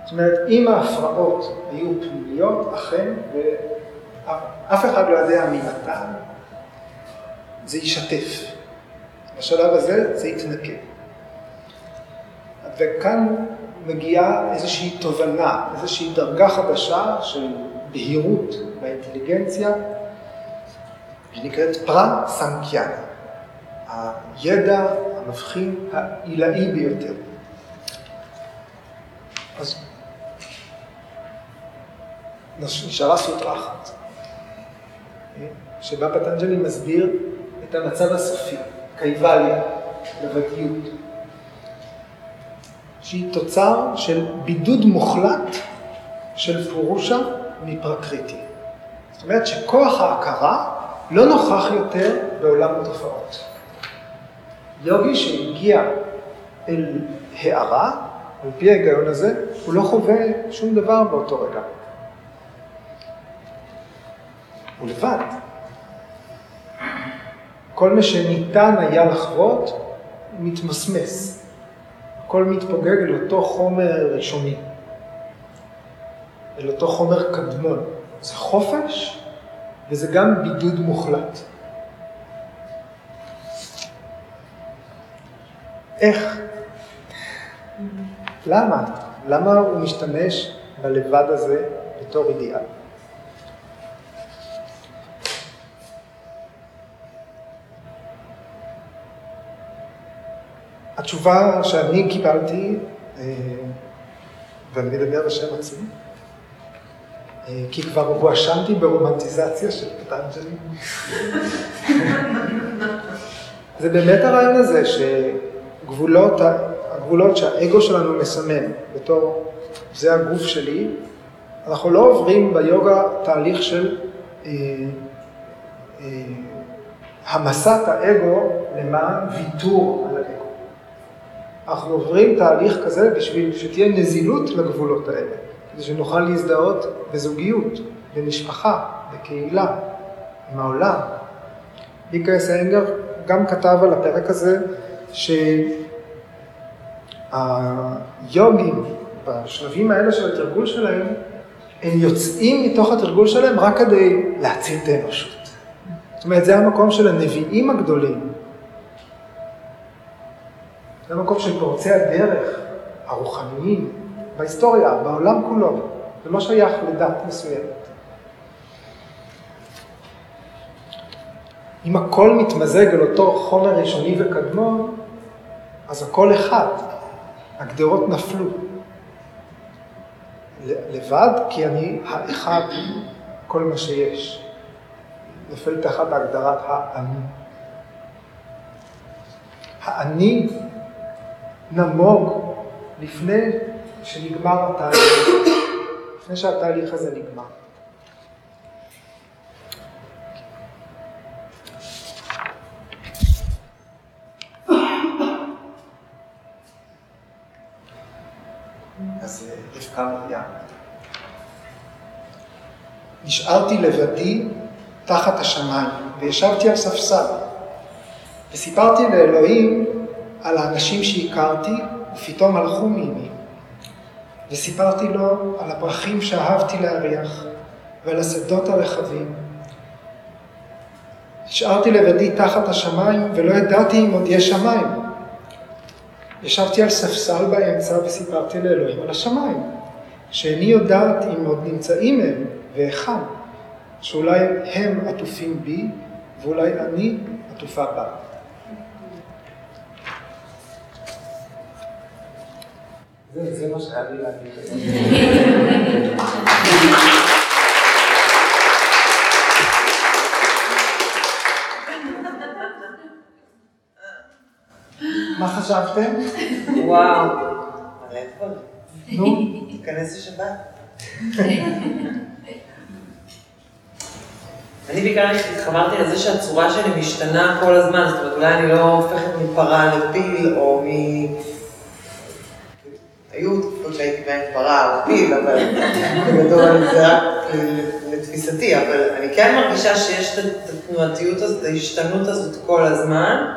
זאת אומרת, אם ההפרעות היו פנימיות, אכן, ואף אחד לא יודע מינתן, זה יישטף. בשלב הזה זה יתנקה. וכאן מגיעה איזושהי תובנה, איזושהי דרגה חדשה של בהירות באינטליגנציה, שנקראת פרה סנקיאנה, הידע המבחין העילאי ביותר. אז נשארה סוטרה אחת, שבה פטנג'לי מסביר את המצב הסופי. קייבליה, לבדיות, שהיא תוצר של בידוד מוחלט של פורושה מפרקריטי. זאת אומרת שכוח ההכרה לא נוכח יותר בעולם התופעות. יוגי שהגיע אל הערה, על פי ההיגיון הזה, הוא לא חווה שום דבר באותו רגע. הוא לבד. כל מה שניתן היה לחוות מתמסמס. הכל מתפוגג אל אותו חומר ראשוני, אל אותו חומר קדמון. זה חופש וזה גם בידוד מוחלט. איך? למה? למה הוא משתמש בלבד הזה בתור אידיאל? התשובה שאני קיבלתי, אה, ואני מדבר בשם עצמי, אה, כי כבר הואשמתי ברומנטיזציה של פטנג'לי. זה באמת הרעיון הזה שגבולות, הגבולות שהאגו שלנו מסמן בתור זה הגוף שלי, אנחנו לא עוברים ביוגה תהליך של אה, אה, המסת האגו למען ויתור על. אנחנו עוברים תהליך כזה בשביל שתהיה נזילות לגבולות האלה, כדי שנוכל להזדהות בזוגיות, במשפחה, בקהילה, עם העולם. ביקרס אנגר גם כתב על הפרק הזה שהיוגים בשלבים האלה של התרגול שלהם, הם יוצאים מתוך התרגול שלהם רק כדי להציל את האנושות. זאת אומרת, זה המקום של הנביאים הגדולים, זה המקום של פורצי הדרך הרוחניים בהיסטוריה, בעולם כולו. זה לא שייך לדת מסוימת. אם הכל מתמזג על אותו חומר ראשוני וקדמון, אז הכל אחד. הגדרות נפלו. לבד, כי אני האחד, כל מה שיש. נופל תחת הגדרת האני. האני נמוג לפני שנגמר התהליך, לפני שהתהליך הזה נגמר. מרים. נשארתי לבדי תחת השמיים, וישבתי על ספסל, וסיפרתי לאלוהים על האנשים שהכרתי, ופתאום הלכו מעימי. וסיפרתי לו על הפרחים שאהבתי להריח ועל השדות הרחבים. השארתי לבדי תחת השמיים ולא ידעתי אם עוד יש שמיים. ישבתי על ספסל באמצע וסיפרתי לאלוהים על השמיים, שאיני יודעת אם עוד נמצאים הם והיכן, שאולי הם עטופים בי ואולי אני עטופה בה. זה מה שהיה לי להגיד. מה חשבתם? וואו, מלא דברים. נו, תיכנס לשבת. אני בעיקר התחברתי לזה שהצורה שלי משתנה כל הזמן, זאת אומרת, אולי אני לא הופכת מפרה לפיל, או מ... היו תקופות שהייתי בהן פרה או פיל, אבל בגדול זה רק לתפיסתי, אבל אני כן מרגישה שיש את התנועתיות הזאת, את ההשתנות הזאת כל הזמן.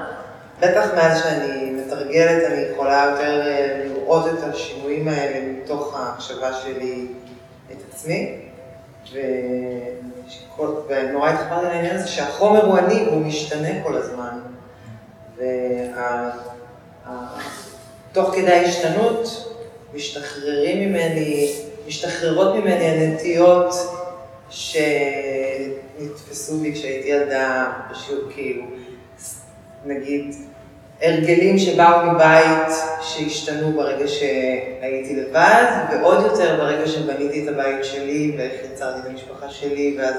בטח מאז שאני מתרגלת, אני יכולה יותר אה, לראות את השינויים האלה מתוך ההקשבה שלי את עצמי. ונורא התחברתי לעניין הזה שהחומר הוא אני והוא משתנה כל הזמן. ותוך כדי ההשתנות משתחררים ממני, משתחררות ממני הנטיות שנתפסו בי כשהייתי ילדה, פשוט כאילו, נגיד, הרגלים שבאו מבית שהשתנו ברגע שהייתי לבד, ועוד יותר ברגע שבניתי את הבית שלי ואיך יצרתי את המשפחה שלי, ואז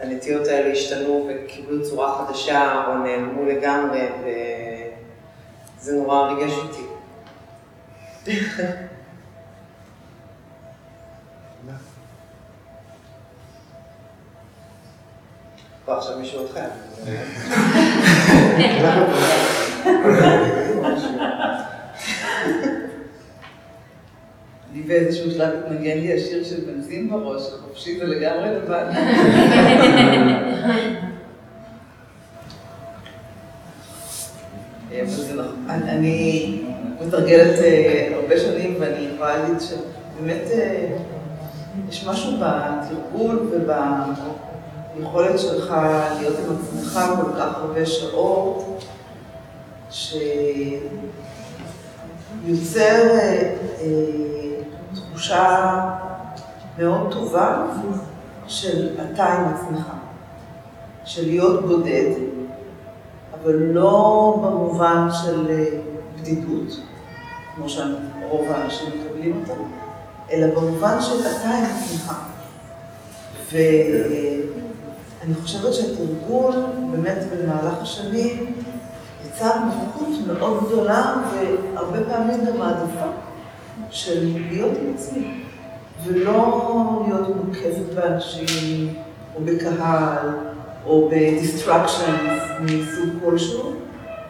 הנטיות האלה השתנו וקיבלו צורה חדשה או נעלמו לגמרי, וזה נורא ריגש אותי. אחר. אני באיזשהו שלב התנגן לי השיר של בנזין בראש, חופשי ולגמרי לבד. נכון. אני מתרגלת אה, הרבה שנים ואני יכולה להגיד שבאמת אה, יש משהו בתרגול וב... היכולת שלך להיות עם עצמך כל כך הרבה שעות, שיוצר אה, תחושה מאוד טובה של אתה עם עצמך, של להיות בודד, אבל לא במובן של בדידות, כמו שרוב האנשים מקבלים אותה, אלא במובן של אתה עם עצמך. ו... אני חושבת שהתרגול באמת במהלך השנים יצר נוכחות מאוד גדולה והרבה פעמים גם העדפה של להיות עם עצמי ולא להיות מוקפת באנשים או בקהל או בדיסטרקשנס מסוג כלשהו,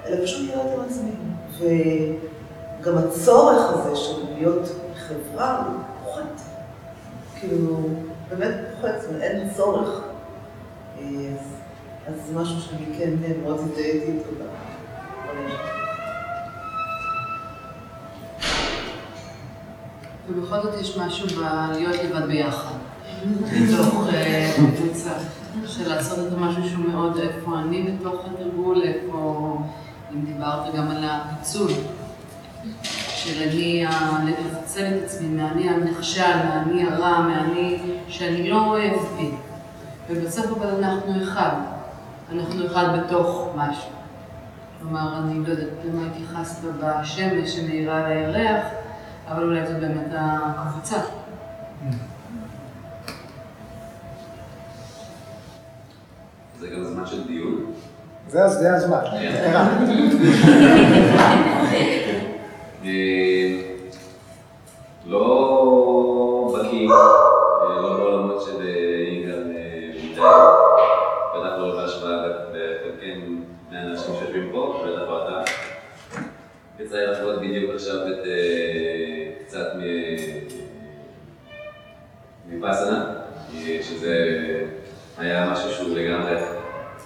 אלא פשוט להיות עם עצמי. וגם הצורך הזה של להיות חברה הוא פוחת. כאילו, באמת פוחת, זאת אומרת, אין צורך. אז זה משהו שאני כן מאוד הזדהיתי איתו ובכל זאת יש משהו בלהיות לבד ביחד, בתוך אה, קבוצה, של לעשות את המשהו שהוא מאוד איפה אני בתוך התרגול, איפה, אם דיברת גם על הפיצול, של אני, לפצל את עצמי מהאני הנחשל, מהאני הרע, מהאני שאני לא אוהב בי. ובסוף אבל אנחנו אחד. אנחנו אחד בתוך משהו. כלומר, אני לא יודעת למה התייחסת בשמש שמאירה על הירח, אבל אולי זו באמת הקבוצה. זה גם זמן של דיון. זה הזמן. אה, לא בקיא, אה, לא בעולמות של בטח לא בהשוואה לחלקנו מהאנשים שיושבים פה, בטח לא. יצא לי לחוות בדיוק עכשיו את קצת מפסנה, שזה היה משהו שהוא לגמרי,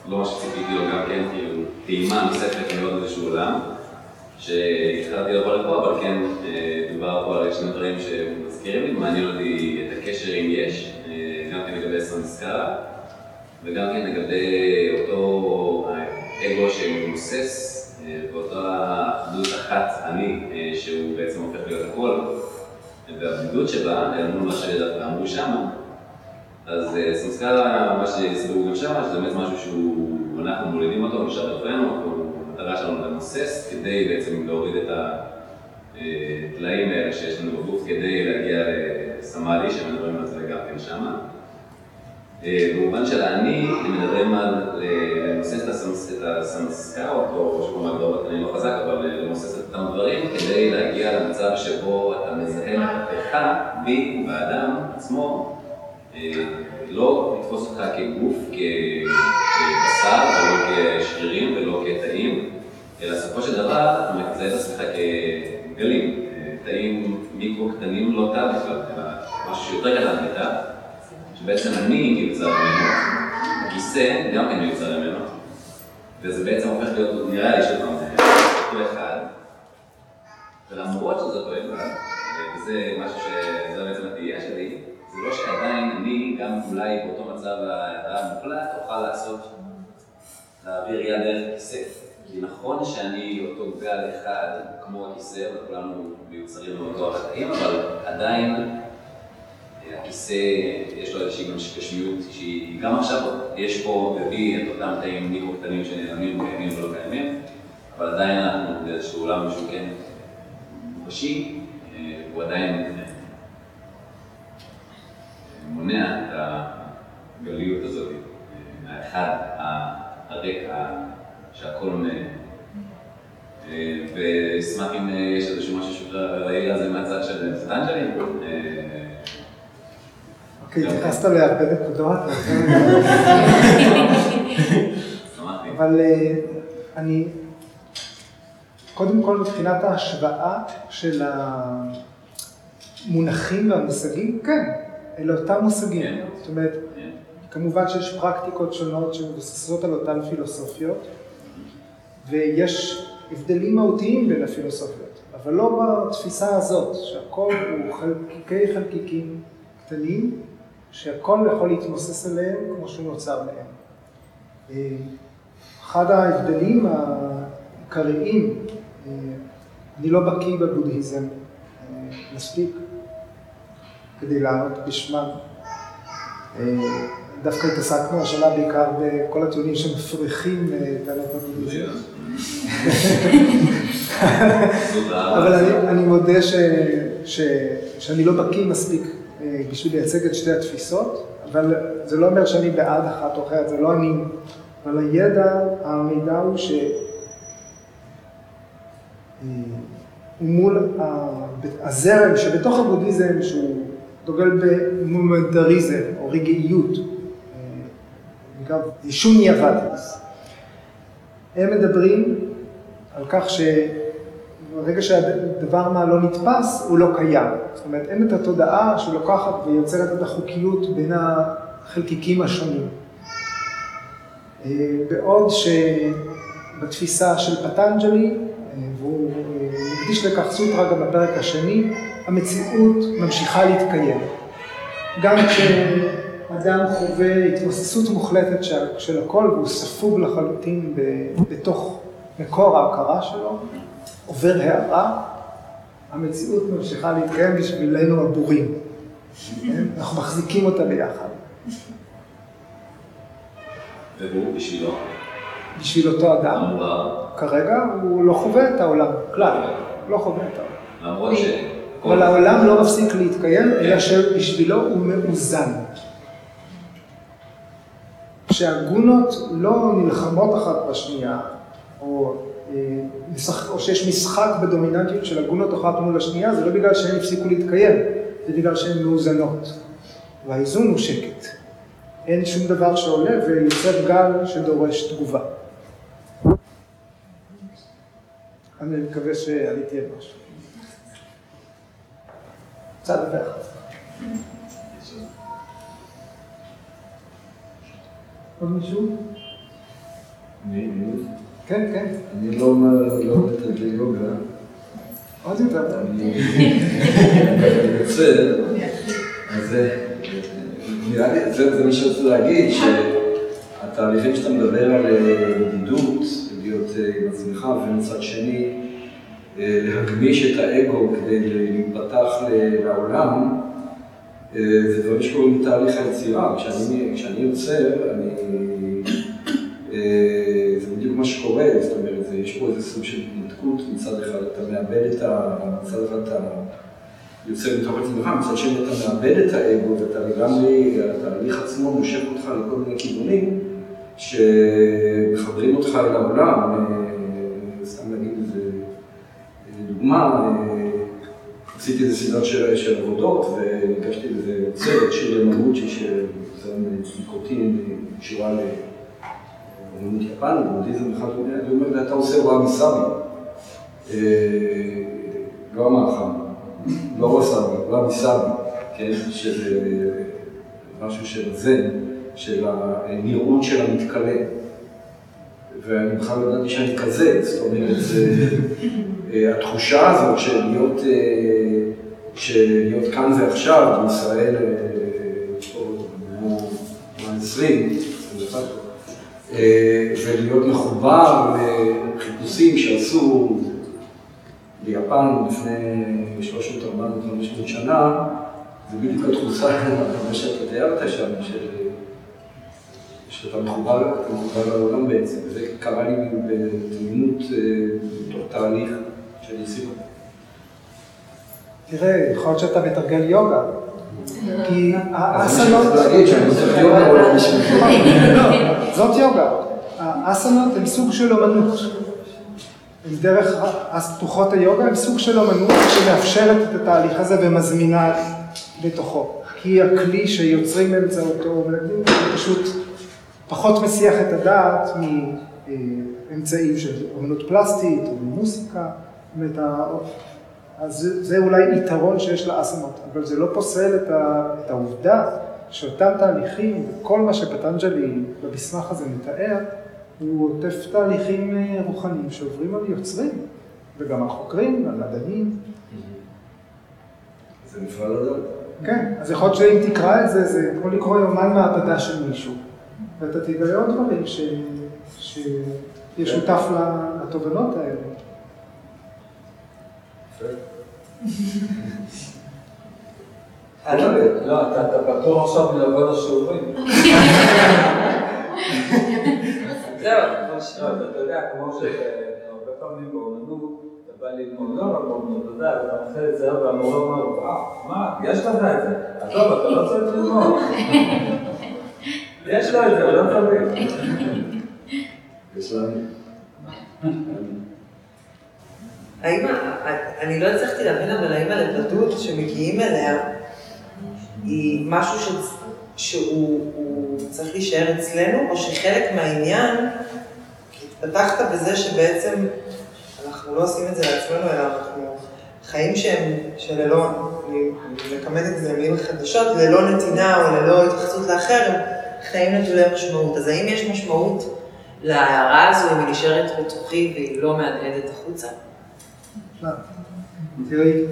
לא מה שציפיתי לו גם כן, כאילו טעימה נוספת מאוד איזשהו עולם. שהתחלתי לבוא לפה, אבל כן אה, דובר פה על שני דברים שמזכירים לי, מעניין אותי את הקשר אם יש, אה, גם כן לגבי סמסקאלה, וגם כן לגבי אותו אגו שמבוסס, אה, ואותה אחדות אחת אני, שהוא בעצם הופך להיות הכל, והבדידות שבה, אל מול מה שאמרו שמה, אז סמסקאלה, מה שהסבירו גם שמה, שזה באמת משהו שהוא, אנחנו מולידים אותו, נשאר בתוכנו, המטרה שלנו למוסס כדי בעצם להוריד את הטלאים האלה שיש לנו בגוף כדי להגיע לסמאלי, שמדברים על זה גם כן שמה. אה, במובן של האני, הם מדברים על למוסס את הסמסקאות, או שקוראים להגדור בתנאים לא חזק, אבל למוסס את אותם דברים, כדי להגיע למצב שבו אתה מזהה לך, בי, באדם עצמו, אה, לא לתפוס אותך כגוף, כבשר, ולא כשרירים ולא כתאים, אלא בסופו של דבר אתה מזהה את עצמך כגלים, תאים מיקרו קטנים לא תא בכלל, אלא משהו שיותר קטן מתא, שבעצם אני מיוצר ממנו, הכיסא גם כן מיוצר ממנו, וזה בעצם הופך להיות, נראה לי פעם, אותו אחד, ולמרות שזה אותו אחד, וזה משהו שזה בעצם התהייה שלי, זה לא שעדיין אני, גם אולי באותו מצב המוחלט, אוכל לעשות, להעביר יד דרך כיסא. כי נכון שאני אותו גל אחד, כמו הכיסא, וכולנו מיוצרים מאותו החטאים, אבל עדיין אה, הכיסא, יש לו איזושהי גשמיות שהיא, גם עכשיו יש פה ובי את אותם תאים מיקרו קטנים שנעלמים, קיימים ולא קיימים, אבל עדיין אנחנו באיזשהו עולם שהוא כן מוחשי, אה, הוא עדיין הגליות הזאת, האחד, הריק, שהכל מ... ואשמח אם יש איזשהו משהו שאפשר להעיר על זה מהצד של פטנג'לי. אוקיי, התייחסת להרבה נקודות. אבל אני, קודם כל מבחינת ההשוואה של המונחים והמושגים, כן. אלה אותם מושגים. כן. זאת אומרת. כמובן שיש פרקטיקות שונות שמבוססות על אותן פילוסופיות, ויש הבדלים מהותיים בין הפילוסופיות, אבל לא בתפיסה הזאת, שהכל הוא חלקיקי חלקיקים קטנים, שהכל יכול להתמוסס עליהם כמו שהוא נוצר מהם. אה, אחד ההבדלים העיקריים, אה, אני לא בקיא בבודהיזם אה, מספיק, כדי לענות בשמם. אה, דווקא התעסקנו השנה בעיקר בכל הטיעונים שמפריחים טענות אה, הבודהיזם. אבל אני, מודה שאני לא בקיא מספיק אה, בשביל לייצג את שתי התפיסות, אבל זה לא אומר שאני בעד אחת או אחרת, זה לא אני, אבל הידע, המידע הוא ש... הוא מול הזרם שבתוך הבודהיזם, שהוא דוגל במומנטריזם או רגעיות, נקרא שוני אבטיס. הם מדברים על כך שברגע שהדבר מה לא נתפס, הוא לא קיים. זאת אומרת, אין את התודעה שלוקחת ויוצרת את החוקיות בין החלקיקים השונים. בעוד שבתפיסה של פטנג'לי, והוא מקדיש לכך סוטרה גם בפרק השני, המציאות ממשיכה להתקיים. גם כשאדם חווה התמוססות מוחלטת של, של הכל והוא ספוג לחלוטין בתוך מקור ההכרה שלו, עובר הערה, המציאות ממשיכה להתקיים בשבילנו הבורים. אנחנו מחזיקים אותה ביחד. והוא בשבילו? בשביל אותו אדם, כרגע הוא לא חווה את העולם, כלל, לא חווה את העולם. למרות ש... אבל העולם לא מפסיק להתקיים, אלא שבשבילו הוא מאוזן. כשהגונות לא נלחמות אחת בשנייה, או, אה, או שיש משחק בדומיננטיות של הגונות אחת מול השנייה, זה לא בגלל שהן הפסיקו להתקיים, זה בגלל שהן מאוזנות. והאיזון הוא שקט. אין שום דבר שעולה ויוצר גל שדורש תגובה. אני מקווה שעליתי על משהו. קצת ואחת. עוד מישהו? כן, כן, אני לא אומר- לא אומר את יוגה, עוד יותר טוב. אני מתנצל, אז זה, נראה לי, זה זה מה שרציתי להגיד, שהתהליכים שאתה מדבר על אה, בדידות, להיות אה, עם עצמך, ומצד שני, אה, להגמיש את האגו כדי להיפתח לעולם, זה דברים שקורים בתהליך היצירה. כשאני, יוצר, אני... אה, זה בדיוק מה שקורה, זאת אומרת, יש פה איזה סוג של התנתקות, מצד אחד אתה מאבד את ה... מצד אחד אתה יוצא מתוך עצמך, מצד שני אתה מאבד את האגו ואתה לגמרי, התהליך עצמו מושך אותך לכל מיני כיוונים שמחברים אותך אל העולם. אה, סתם להגיד איזה דוגמה, אה, עשיתי איזה סדרת של, של עבודות וניגשתי לאיזה צוות, שיר למגוצ'י, שזה ניקוטין, קשורה ל... אומנות יפנית, בודהיזם אחד, אני אומר אתה עושה וואבי סאבי. אה, לא המאכל, לא וואסאבי, וואבי סאבי, כן, שזה משהו של זן, של הנראות של המתכלה. ואני בכלל לא ידעתי שאני כזה, זאת אומרת, אה, התחושה הזאת של להיות, אה, של להיות כאן ועכשיו, בישראל, אה, פה, במאה ה-20, 21, אה, ולהיות מחובר לחיפושים שעשו ביפן לפני 300, 400, 500 שנה, זה בדיוק התחושה, מה שאתה תיארת שם. שאתה מחובר, לעולם בעצם, וזה קרה לי בתמימות אה, בתוך תהליך יצירה. תראה, יכול להיות שאתה מתרגל יוגה, כי אני האסנות... לא בשביל לא, זאת יוגה. האסנות הן סוג של אומנות. הם דרך פתוחות היוגה הם סוג של אומנות שמאפשרת את התהליך הזה ומזמינה לתוכו. כי הכלי שיוצרים באמצעותו מלמדים הוא פשוט פחות מסיח את הדעת מאמצעים של אומנות פלסטית או ממוסיקה. אומרת, אז זה, אולי יתרון שיש לאסנות, אבל זה לא פוסל את, ה, את העובדה שאותם תהליכים, כל מה שפטנג'לי במסמך הזה מתאר, הוא עוטף תהליכים אה, רוחניים שעוברים על יוצרים, וגם על חוקרים, על מדענים. זה נפלא לדעת. כן, אז יכול להיות שאם תקרא את זה, זה כמו לקרוא יומן מעבדה של מישהו, ואתה תגלה עוד דברים ש... שיהיה שותף ל- לתובנות האלה. לא, אתה אתה פטור עכשיו מלבוא לשיעורים. זהו, לא, אתה אתה יודע, כמו שהרבה פעמים באומנות, אתה בא ללמוד, לא רק באומנות, אתה יודע, אתה עושה את זה, והמורה אומר, וואו, מה, יש לך את זה. עזוב, אתה לא צריך ללמוד. יש לו את זה, לא צריך. יש לנו. האם, אני לא הצלחתי להבין, אבל האם הלבדות שמגיעים אליה היא משהו ש, שהוא הוא צריך להישאר אצלנו, או שחלק מהעניין, התפתחת בזה שבעצם אנחנו לא עושים את זה לעצמנו, אלא אנחנו חיים שהם שללא, אני מקמדת את זה במילים חדשות, ללא נתינה או ללא התייחסות לאחר, הם חיים נטולי משמעות. אז האם יש משמעות להערה הזו אם היא נשארת בתוכי והיא לא מהדהדת החוצה? לא. תראי,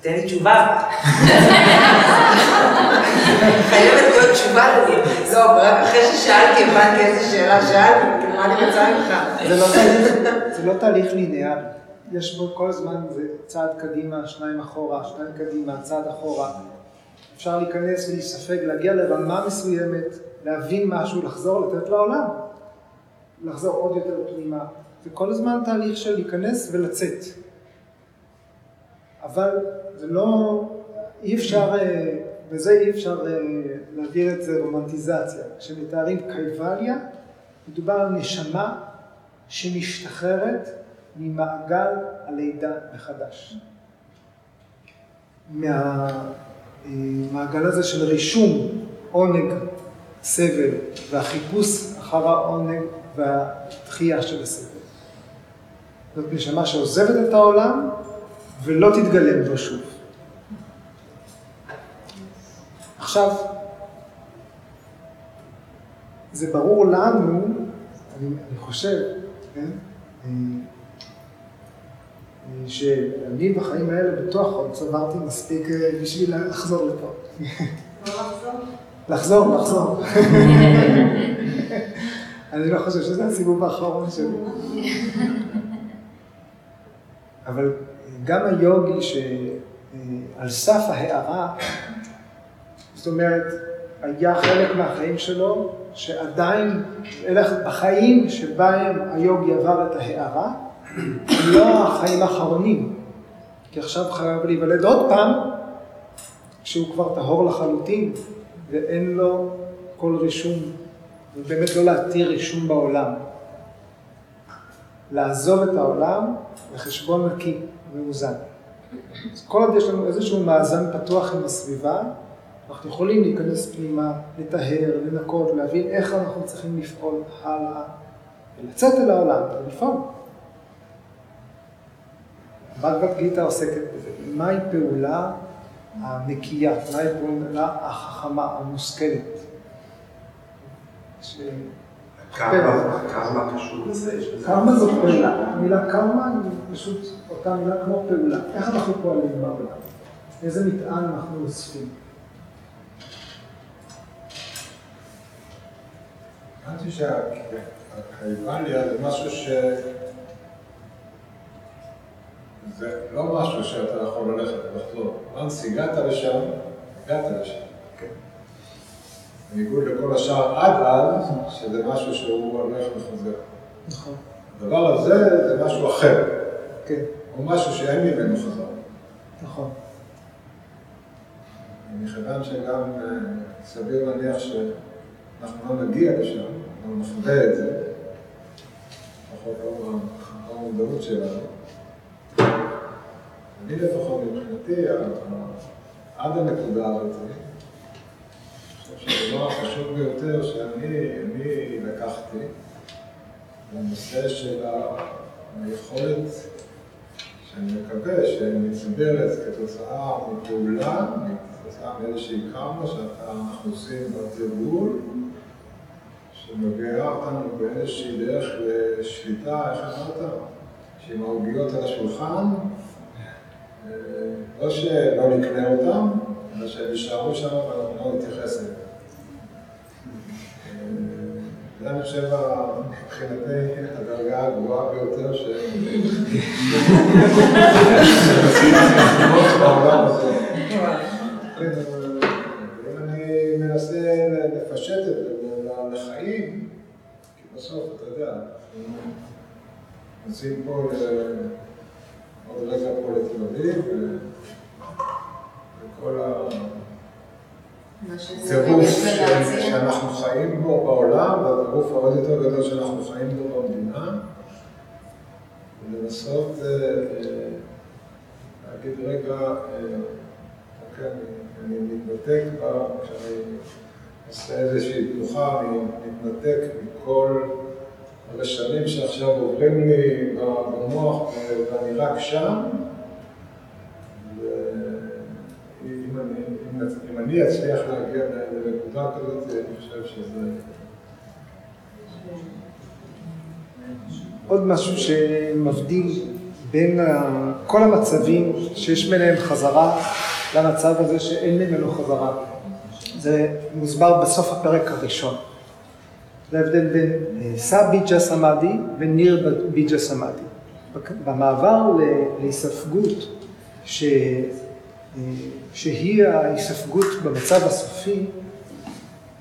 תן לי תשובה. חייבת להיות תשובה לזה. לא, רק אחרי ששאלתי הבנתי איזה שאלה שאלתי, כאילו מה אני רוצה ממך? זה לא תהליך, לא ליניארי. יש בו כל הזמן זה צעד קדימה, שניים אחורה, שניים קדימה, צעד אחורה. אפשר להיכנס, להיספג, להגיע לרמה מסוימת, להבין משהו, לחזור, לתת לעולם. לחזור עוד יותר פנימה. זה כל הזמן תהליך של להיכנס ולצאת. אבל זה לא, אי אפשר, אה, בזה אי אפשר אה, להעביר את זה רומנטיזציה. כשמתארים קייבליה, מדובר על נשמה שמשתחררת ממעגל הלידה מחדש. מהמעגל הזה של רישום עונג, סבל, והחיפוש אחר העונג והתחייה של הסבל. זאת נשמה שעוזבת את העולם ולא תתגלם בו שוב. עכשיו, זה ברור לנו, אני, אני חושב, כן? אה, שאני בחיים האלה בטוח עוד צברתי מספיק אה, בשביל לחזור לפה. לחזור, לחזור. אני לא חושב שזה הסיבוב האחרון שלי. אבל גם היוגי שעל סף ההערה, זאת אומרת, היה חלק מהחיים שלו שעדיין, אלה בחיים שבהם היוגי עבר את ההערה, לא החיים האחרונים, כי עכשיו חייב להיוולד עוד פעם, כשהוא כבר טהור לחלוטין, ואין לו כל רישום, ובאמת לא להתיר רישום בעולם. לעזוב את העולם לחשבון נקי, מאוזן. אז כל עוד יש לנו איזשהו מאזן פתוח עם הסביבה, אנחנו יכולים להיכנס פנימה, לטהר, לנקות, להבין איך אנחנו צריכים לפעול הלאה, ולצאת אל העולם ולפעול. בגבד גיתא עוסקת בזה, מהי פעולה הנקייה, מהי פעולה החכמה, המושכלת. קרמה קשור לזה? קרמה זו פעולה, המילה קרמה היא פשוט אותה מילה כמו פעולה. איך אנחנו פועלים בעולם? איזה מטען אנחנו אוספים? הבנתי שהקייבליה זה משהו ש... זה לא משהו שאתה יכול ללכת ולחזור. once הגעת לשם, הגעת לשם. בניגוד לכל השאר עד אז, שזה משהו שהוא הולך וחוזר. נכון. הדבר הזה זה משהו אחר. כן. הוא משהו שאין ממנו חזרה. נכון. מכיוון שגם אה, סביר להניח שאנחנו לא נגיע לשם, אנחנו נחווה את זה, לפחות לא במודעות שלנו. אני לפחות מבחינתי, עד הנקודה הזאת, שהדבר החשוב ביותר שאני לקחתי, זה הנושא של היכולת, שאני מקווה שנצברת כתוצאה מפעולה, כתוצאה מאיזושהי קרמה שאנחנו עושים בתרגול, שמביאה אותנו באיזושהי דרך לשליטה, איך אמרת? שעם העוגיות על השולחן, אה, לא שלא נקנה אותם, אלא שהם יישארו שם ואנחנו לא נתייחס אליהם. זה אני חושב מבחינתי הדרגה הגבוהה ביותר ש... אם אני מנסה לפשט את זה לחיים, כי בסוף, אתה יודע, נוסעים פה עוד רגע פה לתל אביב, וכל ה... טירוף שאנחנו חיים בו בעולם, והטירוף העוד יותר גדול שאנחנו חיים בו במדינה, ולנסות להגיד רגע, אוקיי, אני מתנתק, כשאני עושה איזושהי תנוחה, אני מתנתק מכל הרשמים שעכשיו עוברים לי במוח ואני רק שם. אני אצליח להגיע לנקודה כזאת, אני חושב שזה... עוד משהו שמבדיל בין כל המצבים שיש ביניהם חזרה למצב הזה שאין ממנו חזרה. זה מוסבר בסוף הפרק הראשון. זה ההבדל בין סא ביג'ה סמאדי וניר ביג'ה סמאדי. במעבר להיספגות, ש... שהיא ההיספגות במצב הסופי,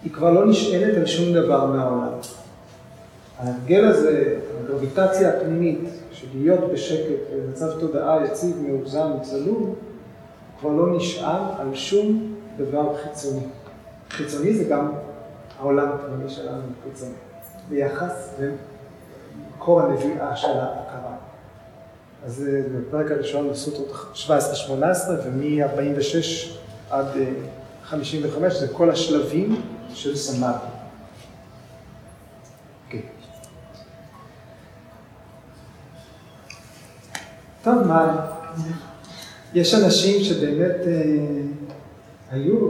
היא כבר לא נשענת על שום דבר מהעולם. ההרגל הזה, הגרביטציה הפנימית, של להיות בשקט במצב תודעה יציב, מאוזן, צלול, כבר לא נשען על שום דבר חיצוני. חיצוני זה גם העולם הפנימי שלנו חיצוני, ביחס למקור הנביאה של. אז זה בפרק הראשון בסוטרות 17-18, ומ-46 עד 55 זה כל השלבים של סמאדי. Okay. טוב, מה, יש אנשים שבאמת אה, היו,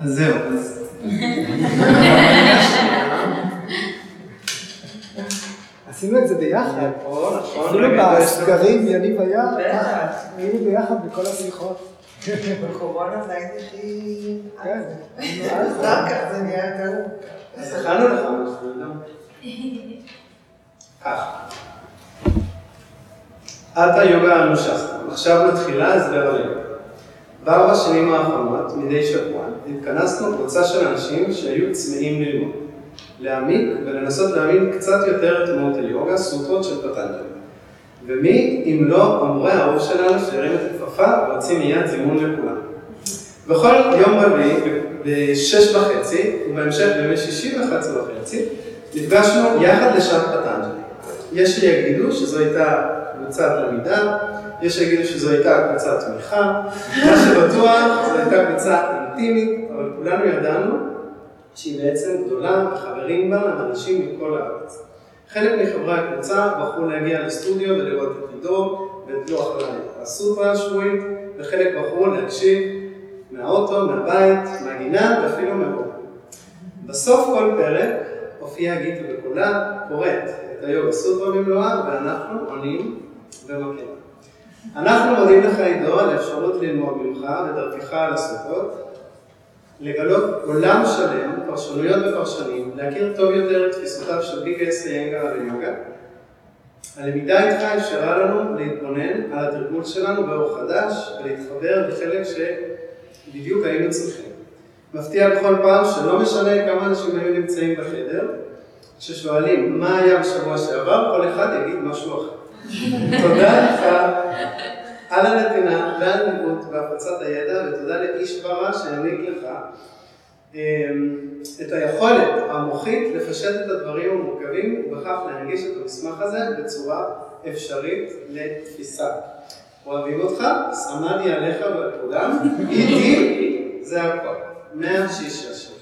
אז זהו, אז... ביחד. פה, נכון? אפילו רגע, יש לנו- בסגרים, יניב היה. היינו ביחד בכל השיחות. בקורונה זה הייתי הכי... כן. אחר כך זה נהיה יותר... אז הכנו לך משהו, לא? ככה. עתה יוגה אנושסטה, עכשיו מתחילה הסבר על יוגה. בארבע שנים האחרונות, מדי שבוע, התכנסנו קבוצה של אנשים שהיו צמאים ללמוד, להעמיק ולנסות להבין קצת יותר את מהות היוגה, סוטרות של פטנג'לי. ומי אם לא המורה האהוב שלנו שהרים את הכפפה והוציא מיד זימון לכולם. בכל יום רביעי בשש וחצי, ובהמשך בימי שישי וחצי וחצי, נפגשנו יחד לשעת פטנג'לי. יש שיגידו שזו הייתה קבוצת למידה, יש שיגידו שזו הייתה קבוצת תמיכה, מה שבטוח זו הייתה קבוצה אינטימית, אבל כולנו ידענו שהיא בעצם גדולה וחברים בה אנשים מכל הארץ. חלק מחברי הקבוצה בחרו להגיע לסטודיו ולראות את עידו ואת לוח הסוטרה השבועית, וחלק בחרו להקשיב מהאוטו, מהבית, מהגינה ואפילו מהאוטו. בסוף כל פרק הופיעה גיטה בקולה, קוראת את היוגה סוטרה במלואה, ואנחנו עונים ומכירים. אנחנו מודים לך עידו על האפשרות ללמוד ממך ודרכך על הסוטות, לגלות עולם שלם, פרשנויות ופרשנים, להכיר טוב יותר את תפיסותיו של ביגס איינגר על היוגה. הלמידה איתך אפשרה לנו להתבונן על התרגול שלנו באור חדש ולהתחבר לחלק שבדיוק היינו צריכים. מפתיע בכל פעם שלא משנה כמה אנשים היו נמצאים בחדר, כששואלים מה היה בשבוע שעבר, כל אחד יגיד משהו אחר. תודה לך על הנתינה והנדיבות והפצת הידע, ותודה לאיש ברא שהעניק לך אמ, את היכולת המוחית לפשט את הדברים המורכבים, ובכך להנגיש את המסמך הזה בצורה אפשרית לתפיסה. אוהבים אותך, סמדי עליך ועל כולם, איתי זה הכל. מהשיש השם.